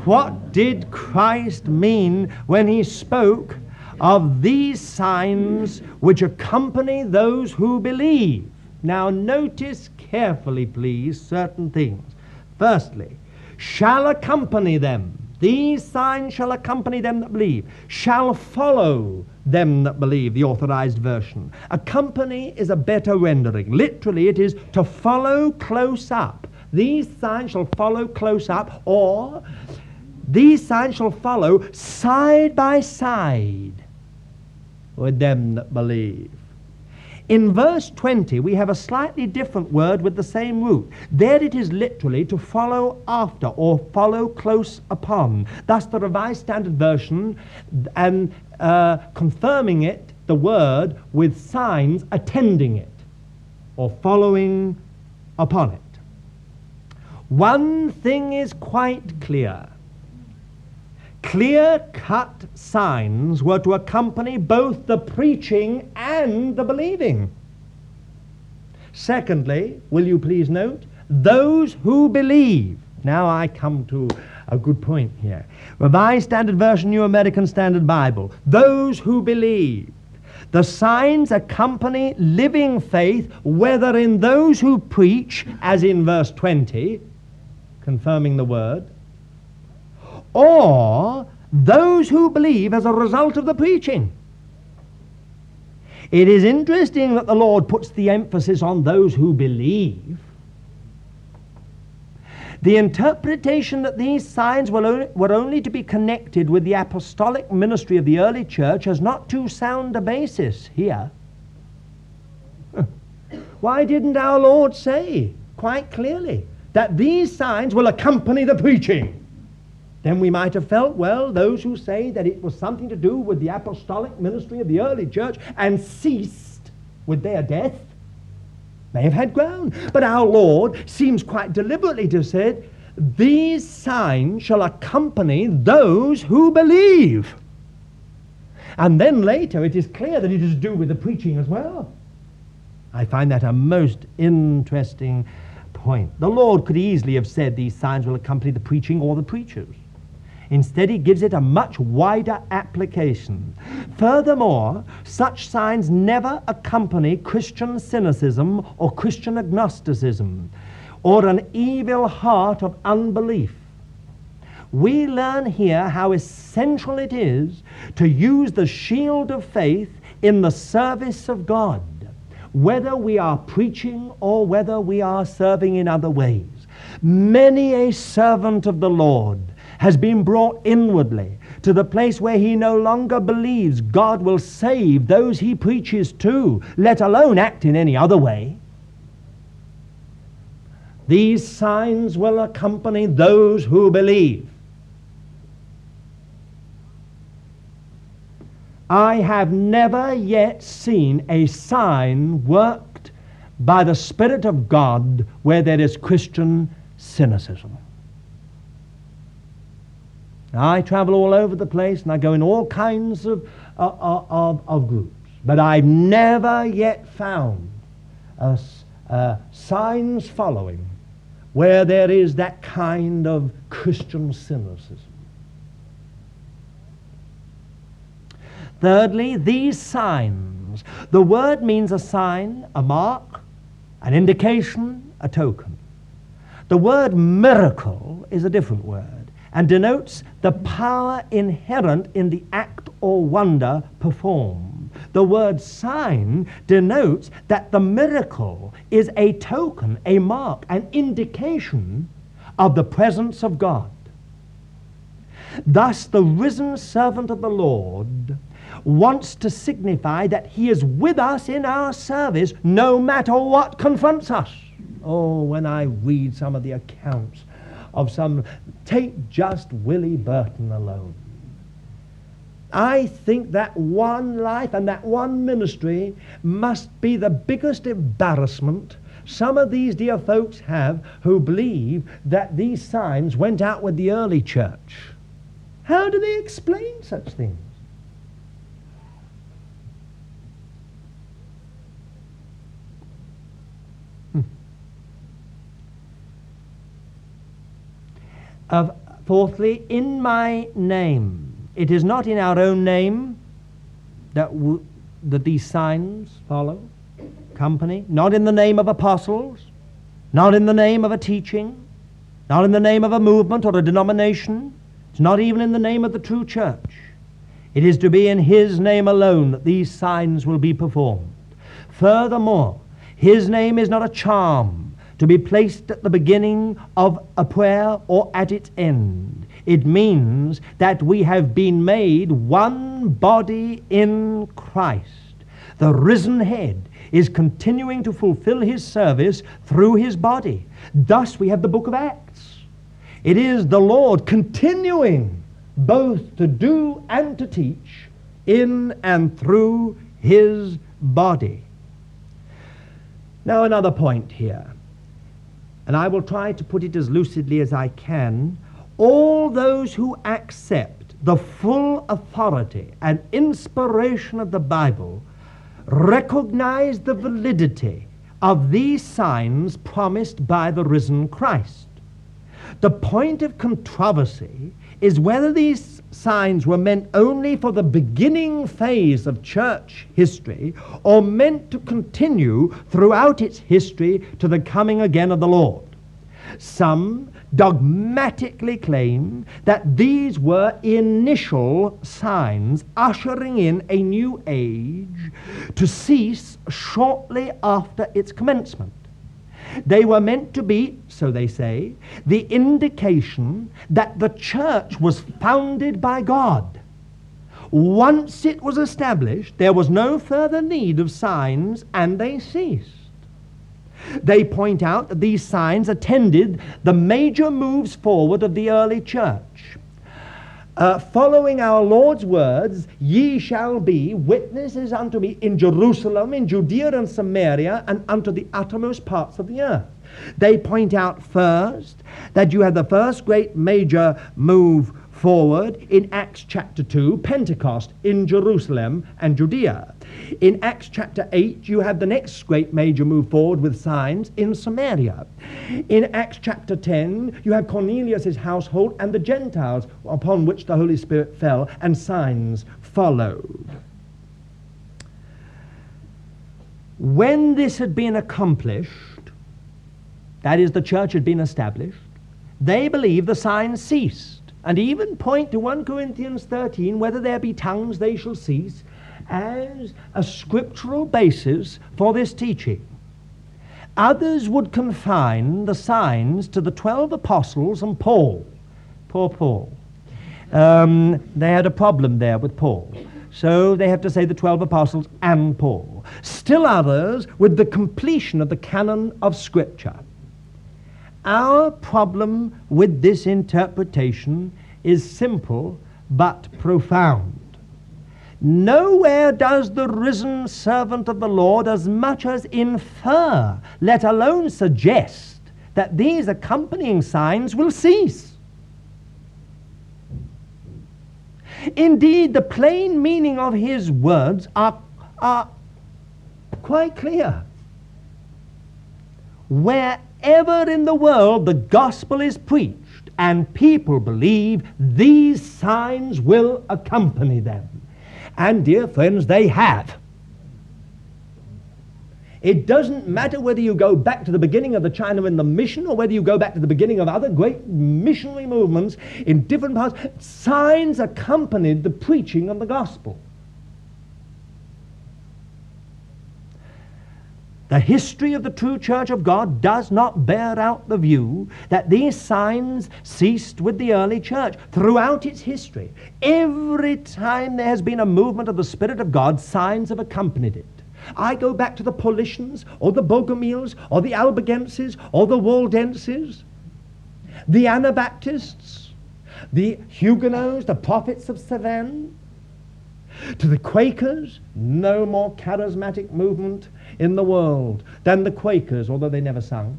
Speaker 1: what did Christ mean when he spoke of these signs which accompany those who believe? Now, notice carefully, please, certain things. Firstly, shall accompany them. These signs shall accompany them that believe, shall follow them that believe, the authorized version. Accompany is a better rendering. Literally, it is to follow close up. These signs shall follow close up, or these signs shall follow side by side with them that believe. In verse 20, we have a slightly different word with the same root. There it is literally to follow after or follow close upon. Thus, the Revised Standard Version and uh, confirming it, the word, with signs attending it or following upon it. One thing is quite clear Clear cut signs were to accompany both the preaching and the believing. Secondly, will you please note, those who believe. Now I come to a good point here. Revised Standard Version, New American Standard Bible. Those who believe. The signs accompany living faith, whether in those who preach, as in verse 20, confirming the word, or those who believe as a result of the preaching. It is interesting that the Lord puts the emphasis on those who believe. The interpretation that these signs were only, to be connected with the apostolic ministry of the early church has not too sound a basis here. Why didn't our Lord say quite clearly that these signs will accompany the preaching? Then we might have felt, well, those who say that it was something to do with the apostolic ministry of the early church and ceased with their death may have had ground. But our Lord seems quite deliberately to have said, these signs shall accompany those who believe. And then later it is clear that it is to do with the preaching as well. I find that a most interesting point. The Lord could easily have said these signs will accompany the preaching or the preachers. Instead, he gives it a much wider application. Furthermore, such signs never accompany Christian cynicism or Christian agnosticism or an evil heart of unbelief. We learn here how essential it is to use the shield of faith in the service of God, whether we are preaching or whether we are serving in other ways. Many a servant of the Lord has been brought inwardly to the place where he no longer believes God will save those he preaches to, let alone act in any other way. These signs will accompany those who believe. I have never yet seen a sign worked by the Spirit of God where there is Christian cynicism. Now, I travel all over the place and I go in all kinds of, uh, uh of, of groups, but I've never yet found uh, uh, signs following where there is that kind of Christian cynicism. Thirdly, these signs. The word means a sign, a mark, an indication, a token. The word miracle is a different word and denotes the power inherent in the act or wonder performed. The word sign denotes that the miracle is a token, a mark, an indication of the presence of God. Thus, the risen servant of the Lord wants to signify that he is with us in our service no matter what confronts us. Oh, when I read some of the accounts of some, take just Willie Burton alone. I think that one life and that one ministry must be the biggest embarrassment some of these dear folks have who believe that these signs went out with the early church. How do they explain such things? Of, fourthly, in my name. It is not in our own name that, w- that these signs follow. Company. Not in the name of apostles. Not in the name of a teaching. Not in the name of a movement or a denomination. It's not even in the name of the true church. It is to be in His name alone that these signs will be performed. Furthermore, His name is not a charm to be placed at the beginning of a prayer or at its end. It means that we have been made one body in Christ. The risen head is continuing to fulfill his service through his body. Thus, we have the book of Acts. It is the Lord continuing both to do and to teach in and through his body. Now, another point here, and I will try to put it as lucidly as I can all those who accept the full authority and inspiration of the Bible recognize the validity of these signs promised by the risen Christ. The point of controversy is whether these signs were meant only for the beginning phase of church history or meant to continue throughout its history to the coming again of the Lord. Some dogmatically claim that these were initial signs ushering in a new age to cease shortly after its commencement. They were meant to be, so they say, the indication that the church was founded by God. Once it was established, there was no further need of signs, and they ceased. They point out that these signs attended the major moves forward of the early church. Uh, following our Lord's words, ye shall be witnesses unto me in Jerusalem, in Judea and Samaria, and unto the uttermost parts of the earth. They point out first that you have the first great major move forward in Acts chapter 2, Pentecost in Jerusalem and Judea. In Acts chapter 8, you have the next great major move forward with signs in Samaria. In Acts chapter 10, you have Cornelius' household and the Gentiles upon which the Holy Spirit fell, and signs followed. When this had been accomplished, that is, the church had been established, they believe the signs ceased, and even point to 1 Corinthians 13 whether there be tongues, they shall cease as a scriptural basis for this teaching. Others would confine the signs to the 12 apostles and Paul. Poor Paul. Um, they had a problem there with Paul. So they have to say the 12 apostles and Paul. Still others with the completion of the canon of Scripture. Our problem with this interpretation is simple but profound Nowhere does the risen servant of the Lord as much as infer, let alone suggest, that these accompanying signs will cease. Indeed, the plain meaning of his words are, are quite clear. Wherever in the world the gospel is preached and people believe, these signs will accompany them. And, dear friends, they have. It doesn't matter whether you go back to the beginning of the China Inland Mission or whether you go back to the beginning of other great missionary movements in different parts. Signs accompanied the preaching of the gospel. The history of the true church of God does not bear out the view that these signs ceased with the early church. Throughout its history, every time there has been a movement of the Spirit of God, signs have accompanied it. I go back to the Paulicians, or the Bogomils, or the Albigenses, or the Waldenses, the Anabaptists, the Huguenots, the prophets of Cevennes, to the Quakers, no more charismatic movement in the world than the Quakers, although they never sung.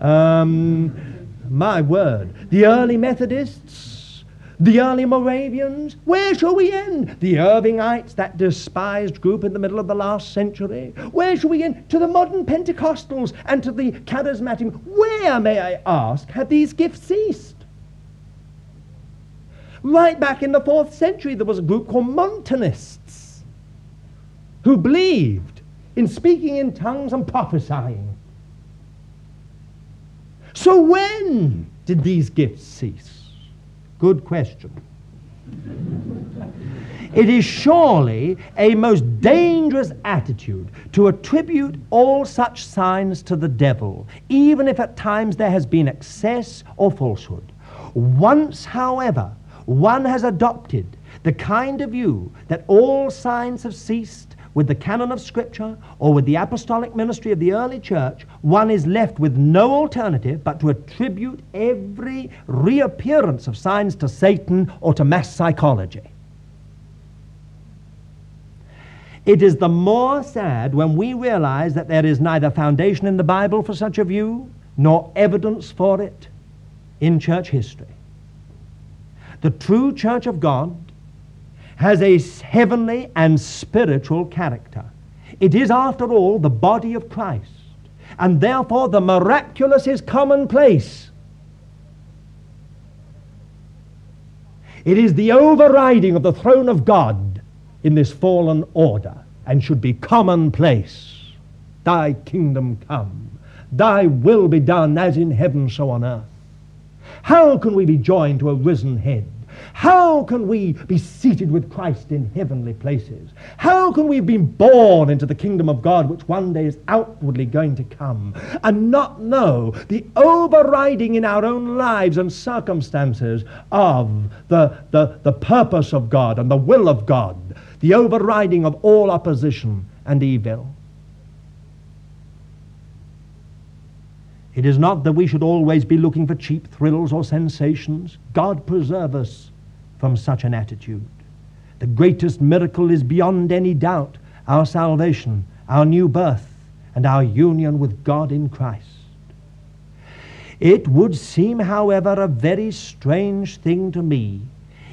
Speaker 1: Um, my word. The early Methodists, the early Moravians, where shall we end? The Irvingites, that despised group in the middle of the last century. Where shall we end? To the modern Pentecostals and to the charismatic. Where, may I ask, have these gifts ceased? Right back in the fourth century, there was a group called Montanists who believed in speaking in tongues and prophesying. So when did these gifts cease? Good question. It is surely a most dangerous attitude to attribute all such signs to the devil, even if at times there has been excess or falsehood. Once, however, one has adopted the kind of view that all signs have ceased with the canon of Scripture or with the apostolic ministry of the early church, one is left with no alternative but to attribute every reappearance of signs to Satan or to mass psychology. It is the more sad when we realize that there is neither foundation in the Bible for such a view nor evidence for it in church history. The true church of God has a heavenly and spiritual character. It is, after all, the body of Christ, and therefore the miraculous is commonplace. It is the overriding of the throne of God in this fallen order and should be commonplace. Thy kingdom come, thy will be done as in heaven, so on earth. How can we be joined to a risen head? How can we be seated with Christ in heavenly places? How can we been born into the kingdom of God, which one day is outwardly going to come, and not know the overriding in our own lives and circumstances of the, the, the purpose of God and the will of God, the overriding of all opposition and evil? It is not that we should always be looking for cheap thrills or sensations. God preserve us from such an attitude. The greatest miracle is beyond any doubt our salvation, our new birth, and our union with God in Christ. It would seem, however, a very strange thing to me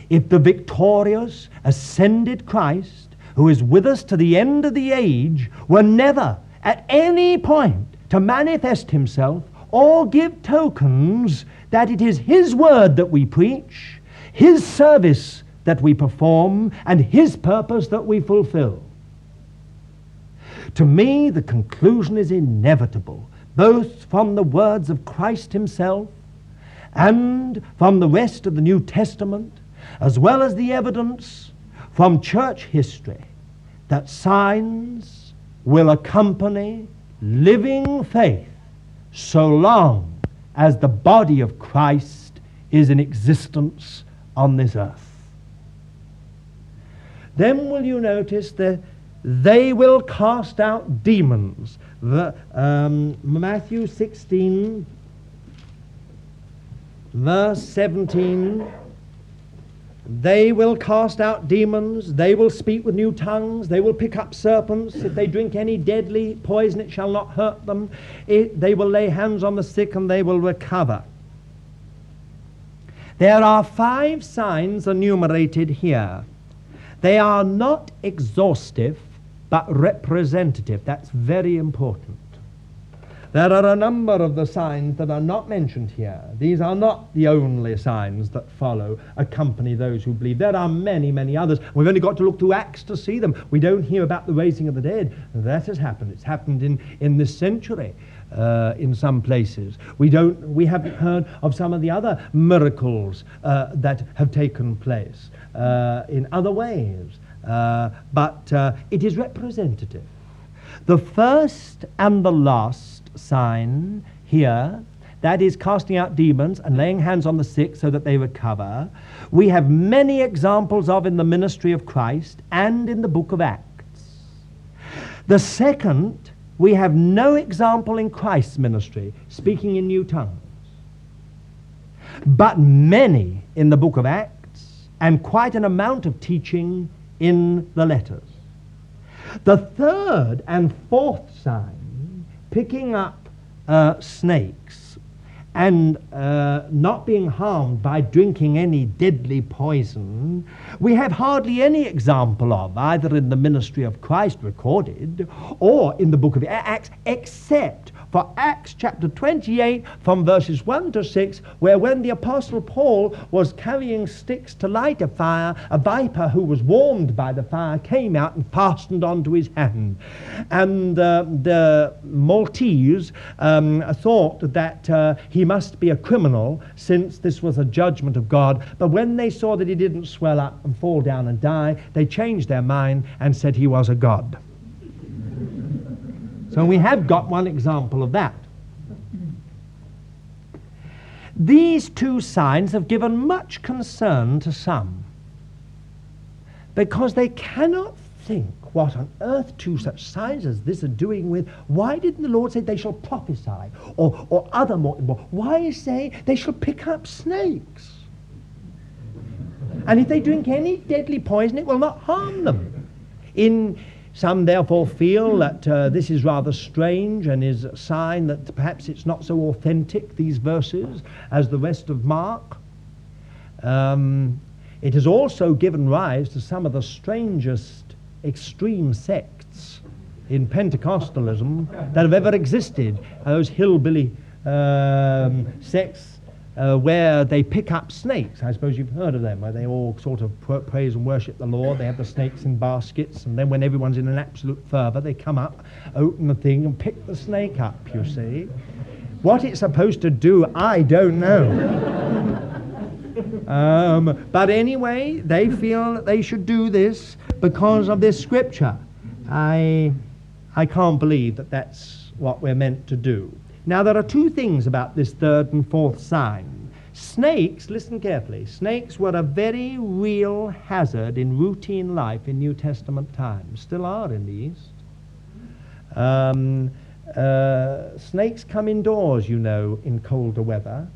Speaker 1: if the victorious, ascended Christ, who is with us to the end of the age, were never at any point to manifest himself or give tokens that it is his word that we preach, his service that we perform, and his purpose that we fulfill. To me, the conclusion is inevitable, both from the words of Christ himself and from the rest of the New Testament, as well as the evidence from church history, that signs will accompany living faith so long as the body of Christ is in existence on this earth. Then will you notice that they will cast out demons. The, um, Matthew 16, verse 17 They will cast out demons. They will speak with new tongues. They will pick up serpents. If they drink any deadly poison, it shall not hurt them. It, they will lay hands on the sick and they will recover. There are five signs enumerated here. They are not exhaustive, but representative. That's very important. There are a number of the signs that are not mentioned here. These are not the only signs that follow, accompany those who believe. There are many, many others. We've only got to look to Acts to see them. We don't hear about the raising of the dead. That has happened. It's happened in, in this century. Uh, in some places. We, don't, we haven't heard of some of the other miracles uh, that have taken place uh, in other ways, uh, but uh, it is representative. The first and the last sign here, that is casting out demons and laying hands on the sick so that they recover, we have many examples of in the ministry of Christ and in the book of Acts. The second, we have no example in Christ's ministry, speaking in new tongues. But many in the book of Acts, and quite an amount of teaching in the letters. The third and fourth sign picking up uh, snakes and uh, not being harmed by drinking any deadly poison, we have hardly any example of, either in the ministry of Christ recorded or in the book of Acts, except for Acts chapter 28 from verses 1 to 6, where when the Apostle Paul was carrying sticks to light a fire, a viper who was warmed by the fire came out and fastened onto his hand. And uh, the Maltese um, thought that uh, he must be a criminal since this was a judgment of God. But when they saw that he didn't swell up and fall down and die, they changed their mind and said he was a god. So we have got one example of that. These two signs have given much concern to some because they cannot think what on earth two such signs as this are doing with why didn't the Lord say they shall prophesy or, or other more, why is say they shall pick up snakes? And if they drink any deadly poison, it will not harm them. In some therefore feel that uh, this is rather strange and is a sign that perhaps it's not so authentic, these verses, as the rest of Mark. Um, it has also given rise to some of the strangest extreme sects in Pentecostalism that have ever existed. Those hillbilly um, sects uh, where they pick up snakes. I suppose you've heard of them, where they all sort of praise and worship the Lord. They have the snakes in baskets, and then when everyone's in an absolute fervor, they come up, open the thing, and pick the snake up, you see. What it's supposed to do, I don't know. um, but anyway, they feel that they should do this because of this scripture. I, I can't believe that that's what we're meant to do. Now, there are two things about this third and fourth sign. Snakes, listen carefully, snakes were a very real hazard in routine life in New Testament times, still are in the East. Um, uh, snakes come indoors, you know, in colder weather.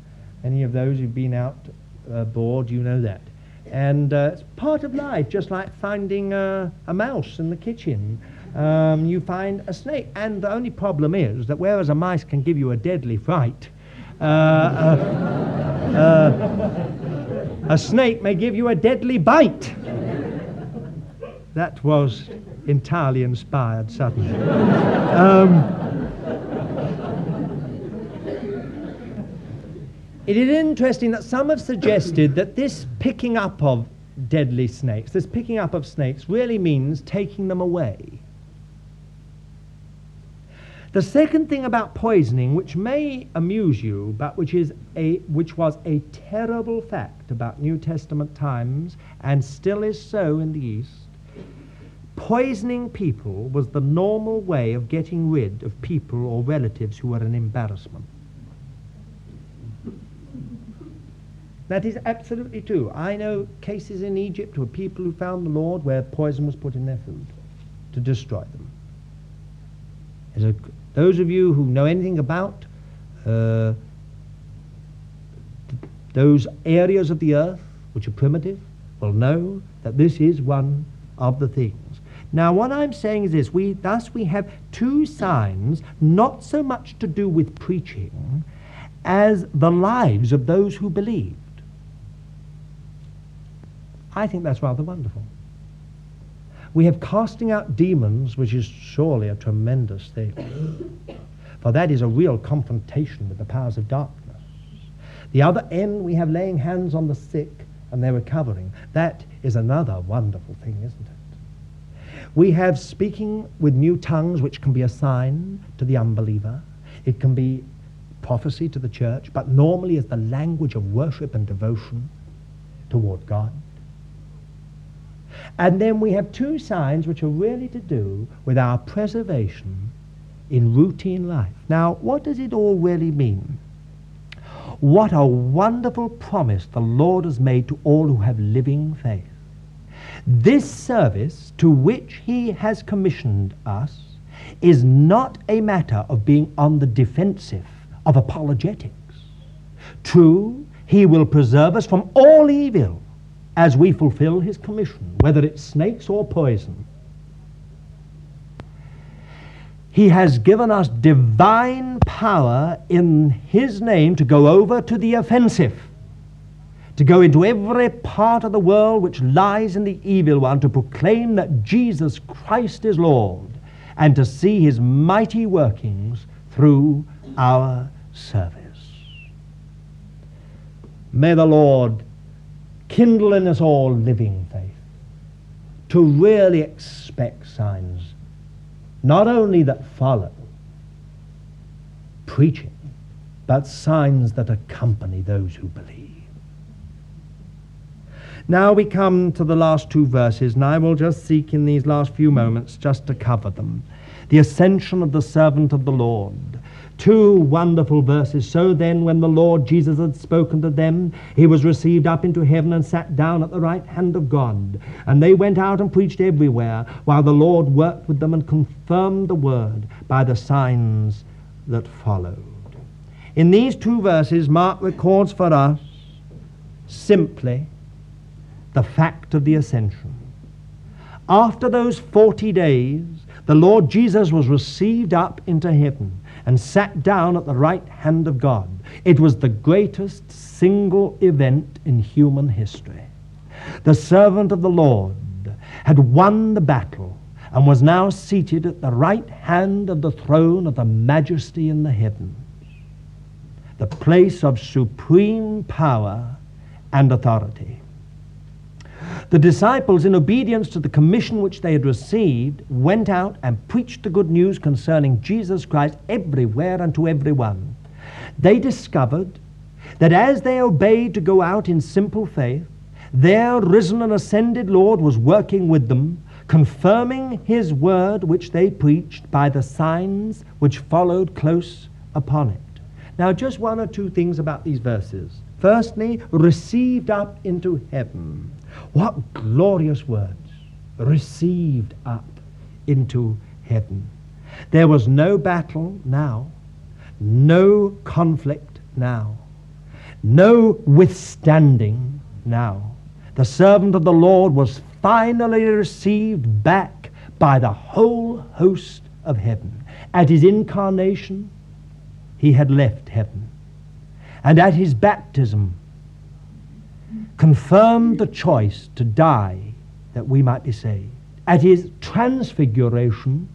Speaker 1: Any of those who've been out uh, you know that. And uh, it's part of life, just like finding a mouse in the kitchen um, you find a snake. And the only problem is that whereas a mice can give you a deadly fright, uh, uh, uh, a snake may give you a deadly bite. That was entirely inspired suddenly. Um, it is interesting that some have suggested that this picking up of deadly snakes, this picking up of snakes, really means taking them away. The second thing about poisoning, which may amuse you, but which, is a, which was a terrible fact about New Testament times and still is so in the East, poisoning people was the normal way of getting rid of people or relatives who were an embarrassment. That is absolutely true. I know cases in Egypt where people who found the Lord where poison was put in their food to destroy them. As a those of you who know anything about uh, th- those areas of the earth which are primitive, will know that this is one of the things. Now, what I'm saying is this we, thus, we have two signs, not so much to do with preaching as the lives of those who believed. I think that's rather wonderful. We have casting out demons, which is surely a tremendous thing. For that is a real confrontation with the powers of darkness. The other end, we have laying hands on the sick and they're recovering. That is another wonderful thing, isn't it? We have speaking with new tongues, which can be a sign to the unbeliever. It can be prophecy to the church, but normally is the language of worship and devotion toward God. And then we have two signs which are really to do with our preservation in routine life. Now, what does it all really mean? What a wonderful promise the Lord has made to all who have living faith. This service to which He has commissioned us is not a matter of being on the defensive, of apologetics. True, He will preserve us from all evil as we fulfill His commission, whether it's snakes or poison. He has given us divine power in His name to go over to the offensive, to go into every part of the world which lies in the evil one, to proclaim that Jesus Christ is Lord, and to see His mighty workings through our service. May the Lord kindle in us all living faith to really expect signs not only that follow preaching, but signs that accompany those who believe. Now we come to the last two verses, and I will just seek in these last few moments just to cover them. The ascension of the servant of the Lord. Two wonderful verses. So then, when the Lord Jesus had spoken to them, he was received up into heaven and sat down at the right hand of God. And they went out and preached everywhere, while the Lord worked with them and confirmed the word by the signs that followed. In these two verses, Mark records for us simply the fact of the ascension. After those 40 days, the Lord Jesus was received up into heaven and sat down at the right hand of God. It was the greatest single event in human history. The servant of the Lord had won the battle and was now seated at the right hand of the throne of the majesty in the heavens, the place of supreme power and authority. The disciples, in obedience to the commission which they had received, went out and preached the good news concerning Jesus Christ everywhere and to everyone. They discovered that as they obeyed to go out in simple faith, their risen and ascended Lord was working with them, confirming his word which they preached by the signs which followed close upon it. Now, just one or two things about these verses. Firstly, received up into heaven. What glorious words! Received up into heaven. There was no battle now, no conflict now, no withstanding now. The servant of the Lord was finally received back by the whole host of heaven. At his incarnation, he had left heaven. And at his baptism, confirmed the choice to die that we might be saved. At his transfiguration,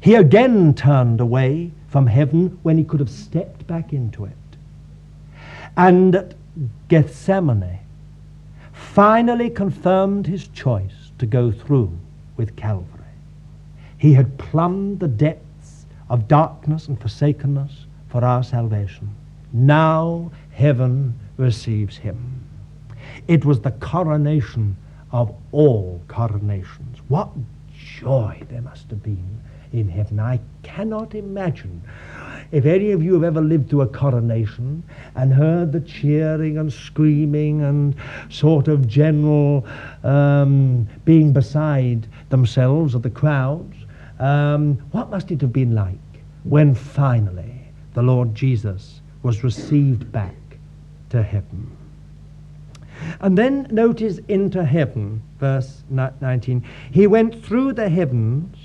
Speaker 1: he again turned away from heaven when he could have stepped back into it. And at Gethsemane, finally confirmed his choice to go through with Calvary. He had plumbed the depths of darkness and forsakenness for our salvation. Now heaven receives him. It was the coronation of all coronations. What joy there must have been in heaven. I cannot imagine. If any of you have ever lived through a coronation and heard the cheering and screaming and sort of general um, being beside themselves of the crowds, um, what must it have been like when finally the Lord Jesus was received back to heaven? And then notice into heaven, verse 19. He went through the heavens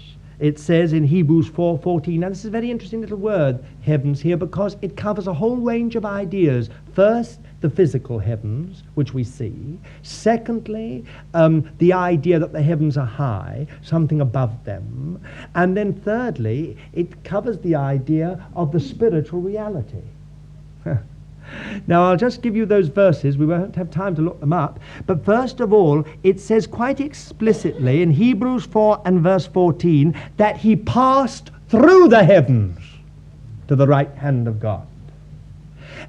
Speaker 1: it says in Hebrews 4:14. Now this is a very interesting little word, heavens here, because it covers a whole range of ideas. First, the physical heavens, which we see. Secondly, um, the idea that the heavens are high, something above them. And then thirdly, it covers the idea of the spiritual reality. Now, I'll just give you those verses. We won't have time to look them up. But first of all, it says quite explicitly in Hebrews 4 and verse 14 that he passed through the heavens to the right hand of God.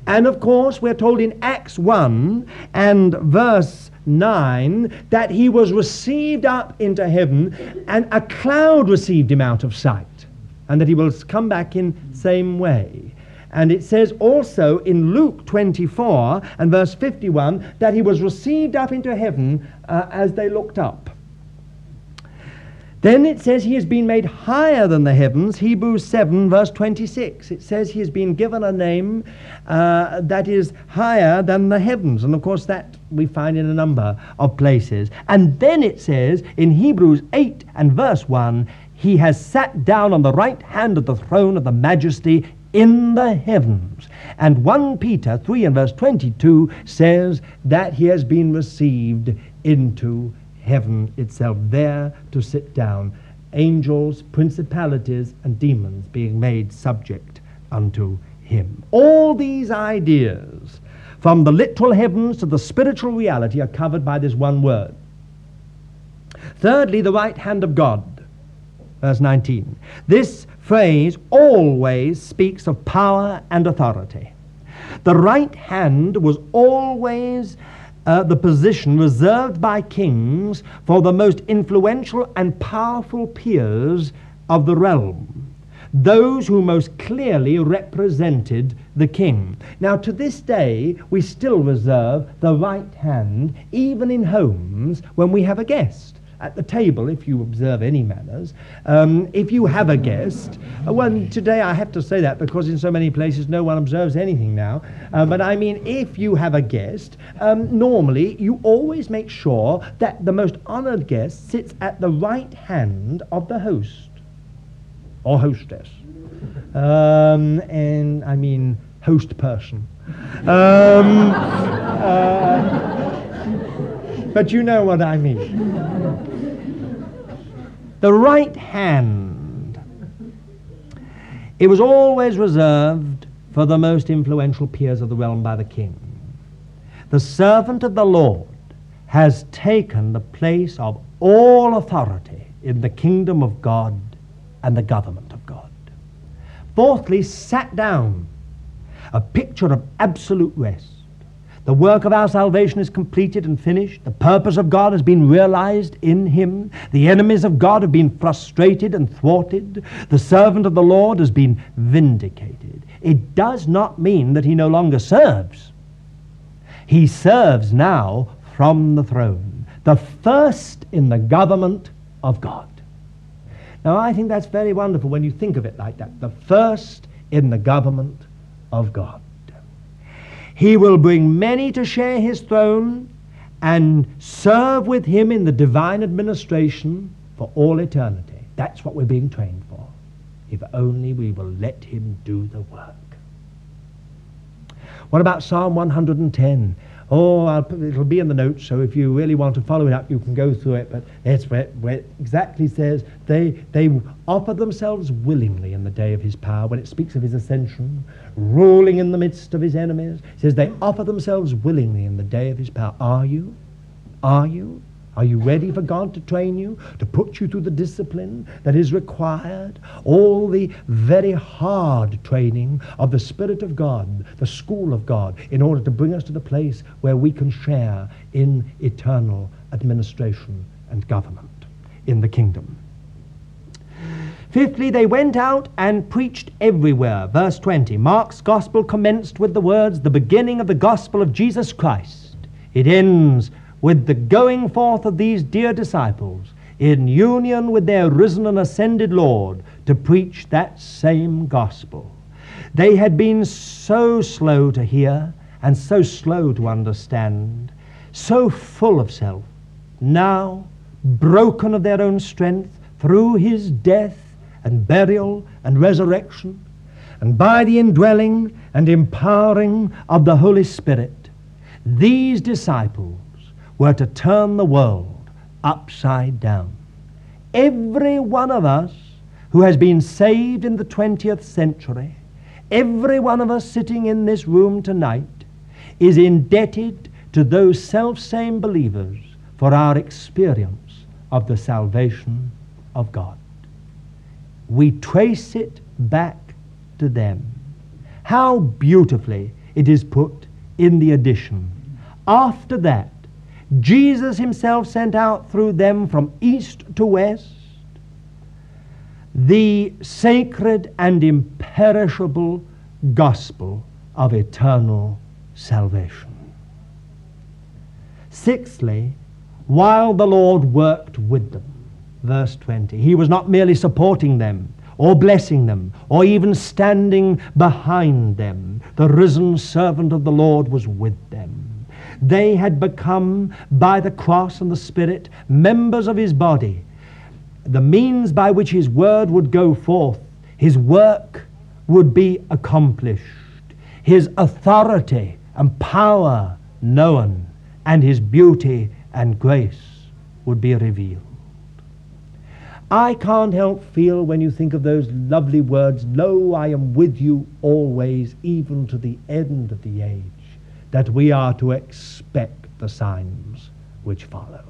Speaker 1: And of course, we're told in Acts 1 and verse 9 that he was received up into heaven and a cloud received him out of sight and that he will come back in the same way. And it says also in Luke 24 and verse 51 that he was received up into heaven uh, as they looked up. Then it says he has been made higher than the heavens, Hebrews 7, verse 26. It says he has been given a name uh, that is higher than the heavens. And of course, that we find in a number of places. And then it says in Hebrews 8 and verse 1 he has sat down on the right hand of the throne of the majesty in the heavens. And 1 Peter 3 and verse 22 says that he has been received into heaven itself, there to sit down. Angels, principalities, and demons being made subject unto him. All these ideas, from the literal heavens to the spiritual reality, are covered by this one word. Thirdly, the right hand of God. Verse 19. This phrase always speaks of power and authority. The right hand was always uh, the position reserved by kings for the most influential and powerful peers of the realm, those who most clearly represented the king. Now, to this day, we still reserve the right hand, even in homes when we have a guest at the table, if you observe any manners, um, if you have a guest, uh, well, today I have to say that because in so many places no one observes anything now, uh, but I mean, if you have a guest, um, normally you always make sure that the most honored guest sits at the right hand of the host or hostess. Um, and I mean, host person. Um, uh, but you know what I mean the right hand. It was always reserved for the most influential peers of the realm by the king. The servant of the Lord has taken the place of all authority in the kingdom of God and the government of God. Fourthly, sat down, a picture of absolute rest. The work of our salvation is completed and finished. The purpose of God has been realized in him. The enemies of God have been frustrated and thwarted. The servant of the Lord has been vindicated. It does not mean that he no longer serves. He serves now from the throne, the first in the government of God. Now, I think that's very wonderful when you think of it like that. The first in the government of God. He will bring many to share his throne and serve with him in the divine administration for all eternity. That's what we're being trained for. If only we will let him do the work. What about Psalm 110? Oh, I'll, it'll be in the notes, so if you really want to follow it up, you can go through it. But it's where, where it exactly says they, they offer themselves willingly in the day of his power, when it speaks of his ascension, ruling in the midst of his enemies. It says they offer themselves willingly in the day of his power. Are you? Are you? Are you ready for God to train you, to put you through the discipline that is required? All the very hard training of the Spirit of God, the school of God, in order to bring us to the place where we can share in eternal administration and government in the kingdom. Fifthly, they went out and preached everywhere. Verse 20. Mark's gospel commenced with the words, the beginning of the gospel of Jesus Christ. It ends with the going forth of these dear disciples in union with their risen and ascended Lord to preach that same gospel. They had been so slow to hear and so slow to understand, so full of self, now broken of their own strength through his death and burial and resurrection, and by the indwelling and empowering of the Holy Spirit, these disciples were to turn the world upside down. Every one of us who has been saved in the 20th century, every one of us sitting in this room tonight, is indebted to those self-same believers for our experience of the salvation of God. We trace it back to them. How beautifully it is put in the addition. After that, Jesus himself sent out through them from east to west the sacred and imperishable gospel of eternal salvation. Sixthly, while the Lord worked with them, verse 20, he was not merely supporting them or blessing them or even standing behind them. The risen servant of the Lord was with them. They had become, by the cross and the Spirit, members of his body. The means by which his word would go forth, his work would be accomplished, his authority and power known, and his beauty and grace would be revealed. I can't help feel when you think of those lovely words, Lo, I am with you always, even to the end of the age, that we are to expect the signs which follow.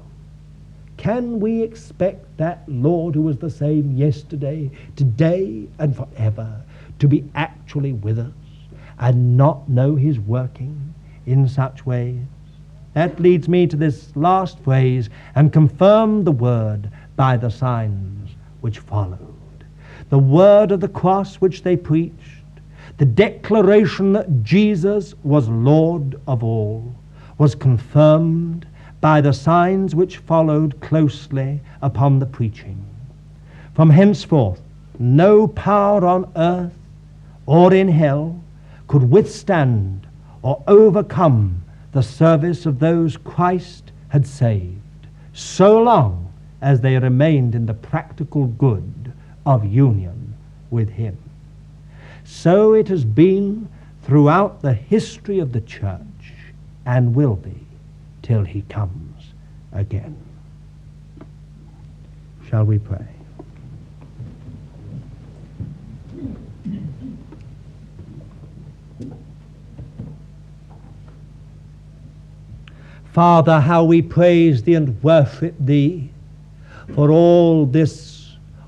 Speaker 1: Can we expect that Lord who was the same yesterday, today, and forever to be actually with us and not know his working in such ways? That leads me to this last phrase and confirm the word by the signs which followed. The word of the cross which they preached, the declaration that Jesus was Lord of all, was confirmed by the signs which followed closely upon the preaching. From henceforth, no power on earth or in hell could withstand or overcome the service of those Christ had saved, so long as they remained in the practical good of union with Him. So it has been throughout the history of the church and will be till he comes again. Shall we pray? Father, how we praise thee and worship thee for all this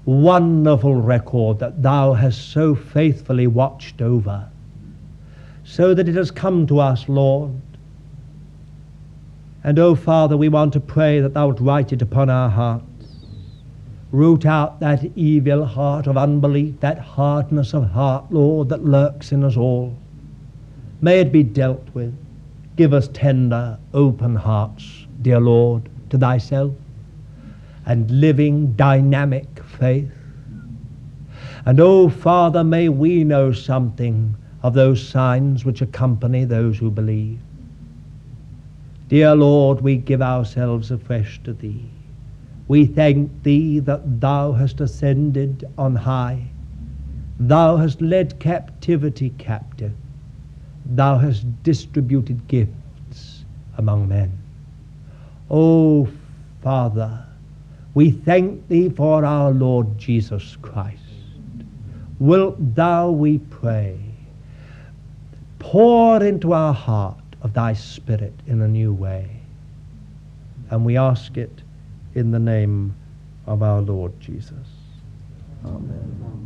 Speaker 1: wonderful record that thou hast so faithfully watched over, so that it has come to us, Lord, and oh, Father, we want to pray that Thou would write it upon our hearts. Root out that evil heart of unbelief, that hardness of heart, Lord, that lurks in us all. May it be dealt with. Give us tender, open hearts, dear Lord, to Thyself, and living, dynamic faith. And oh, Father, may we know something of those signs which accompany those who believe. Dear Lord, we give ourselves afresh to Thee. We thank Thee that Thou hast ascended on high. Thou hast led captivity captive. Thou hast distributed gifts among men. O Father, we thank Thee for our Lord Jesus Christ. Wilt Thou, we pray, pour into our heart of thy Spirit in a new way. And we ask it in the name of our Lord Jesus. Amen.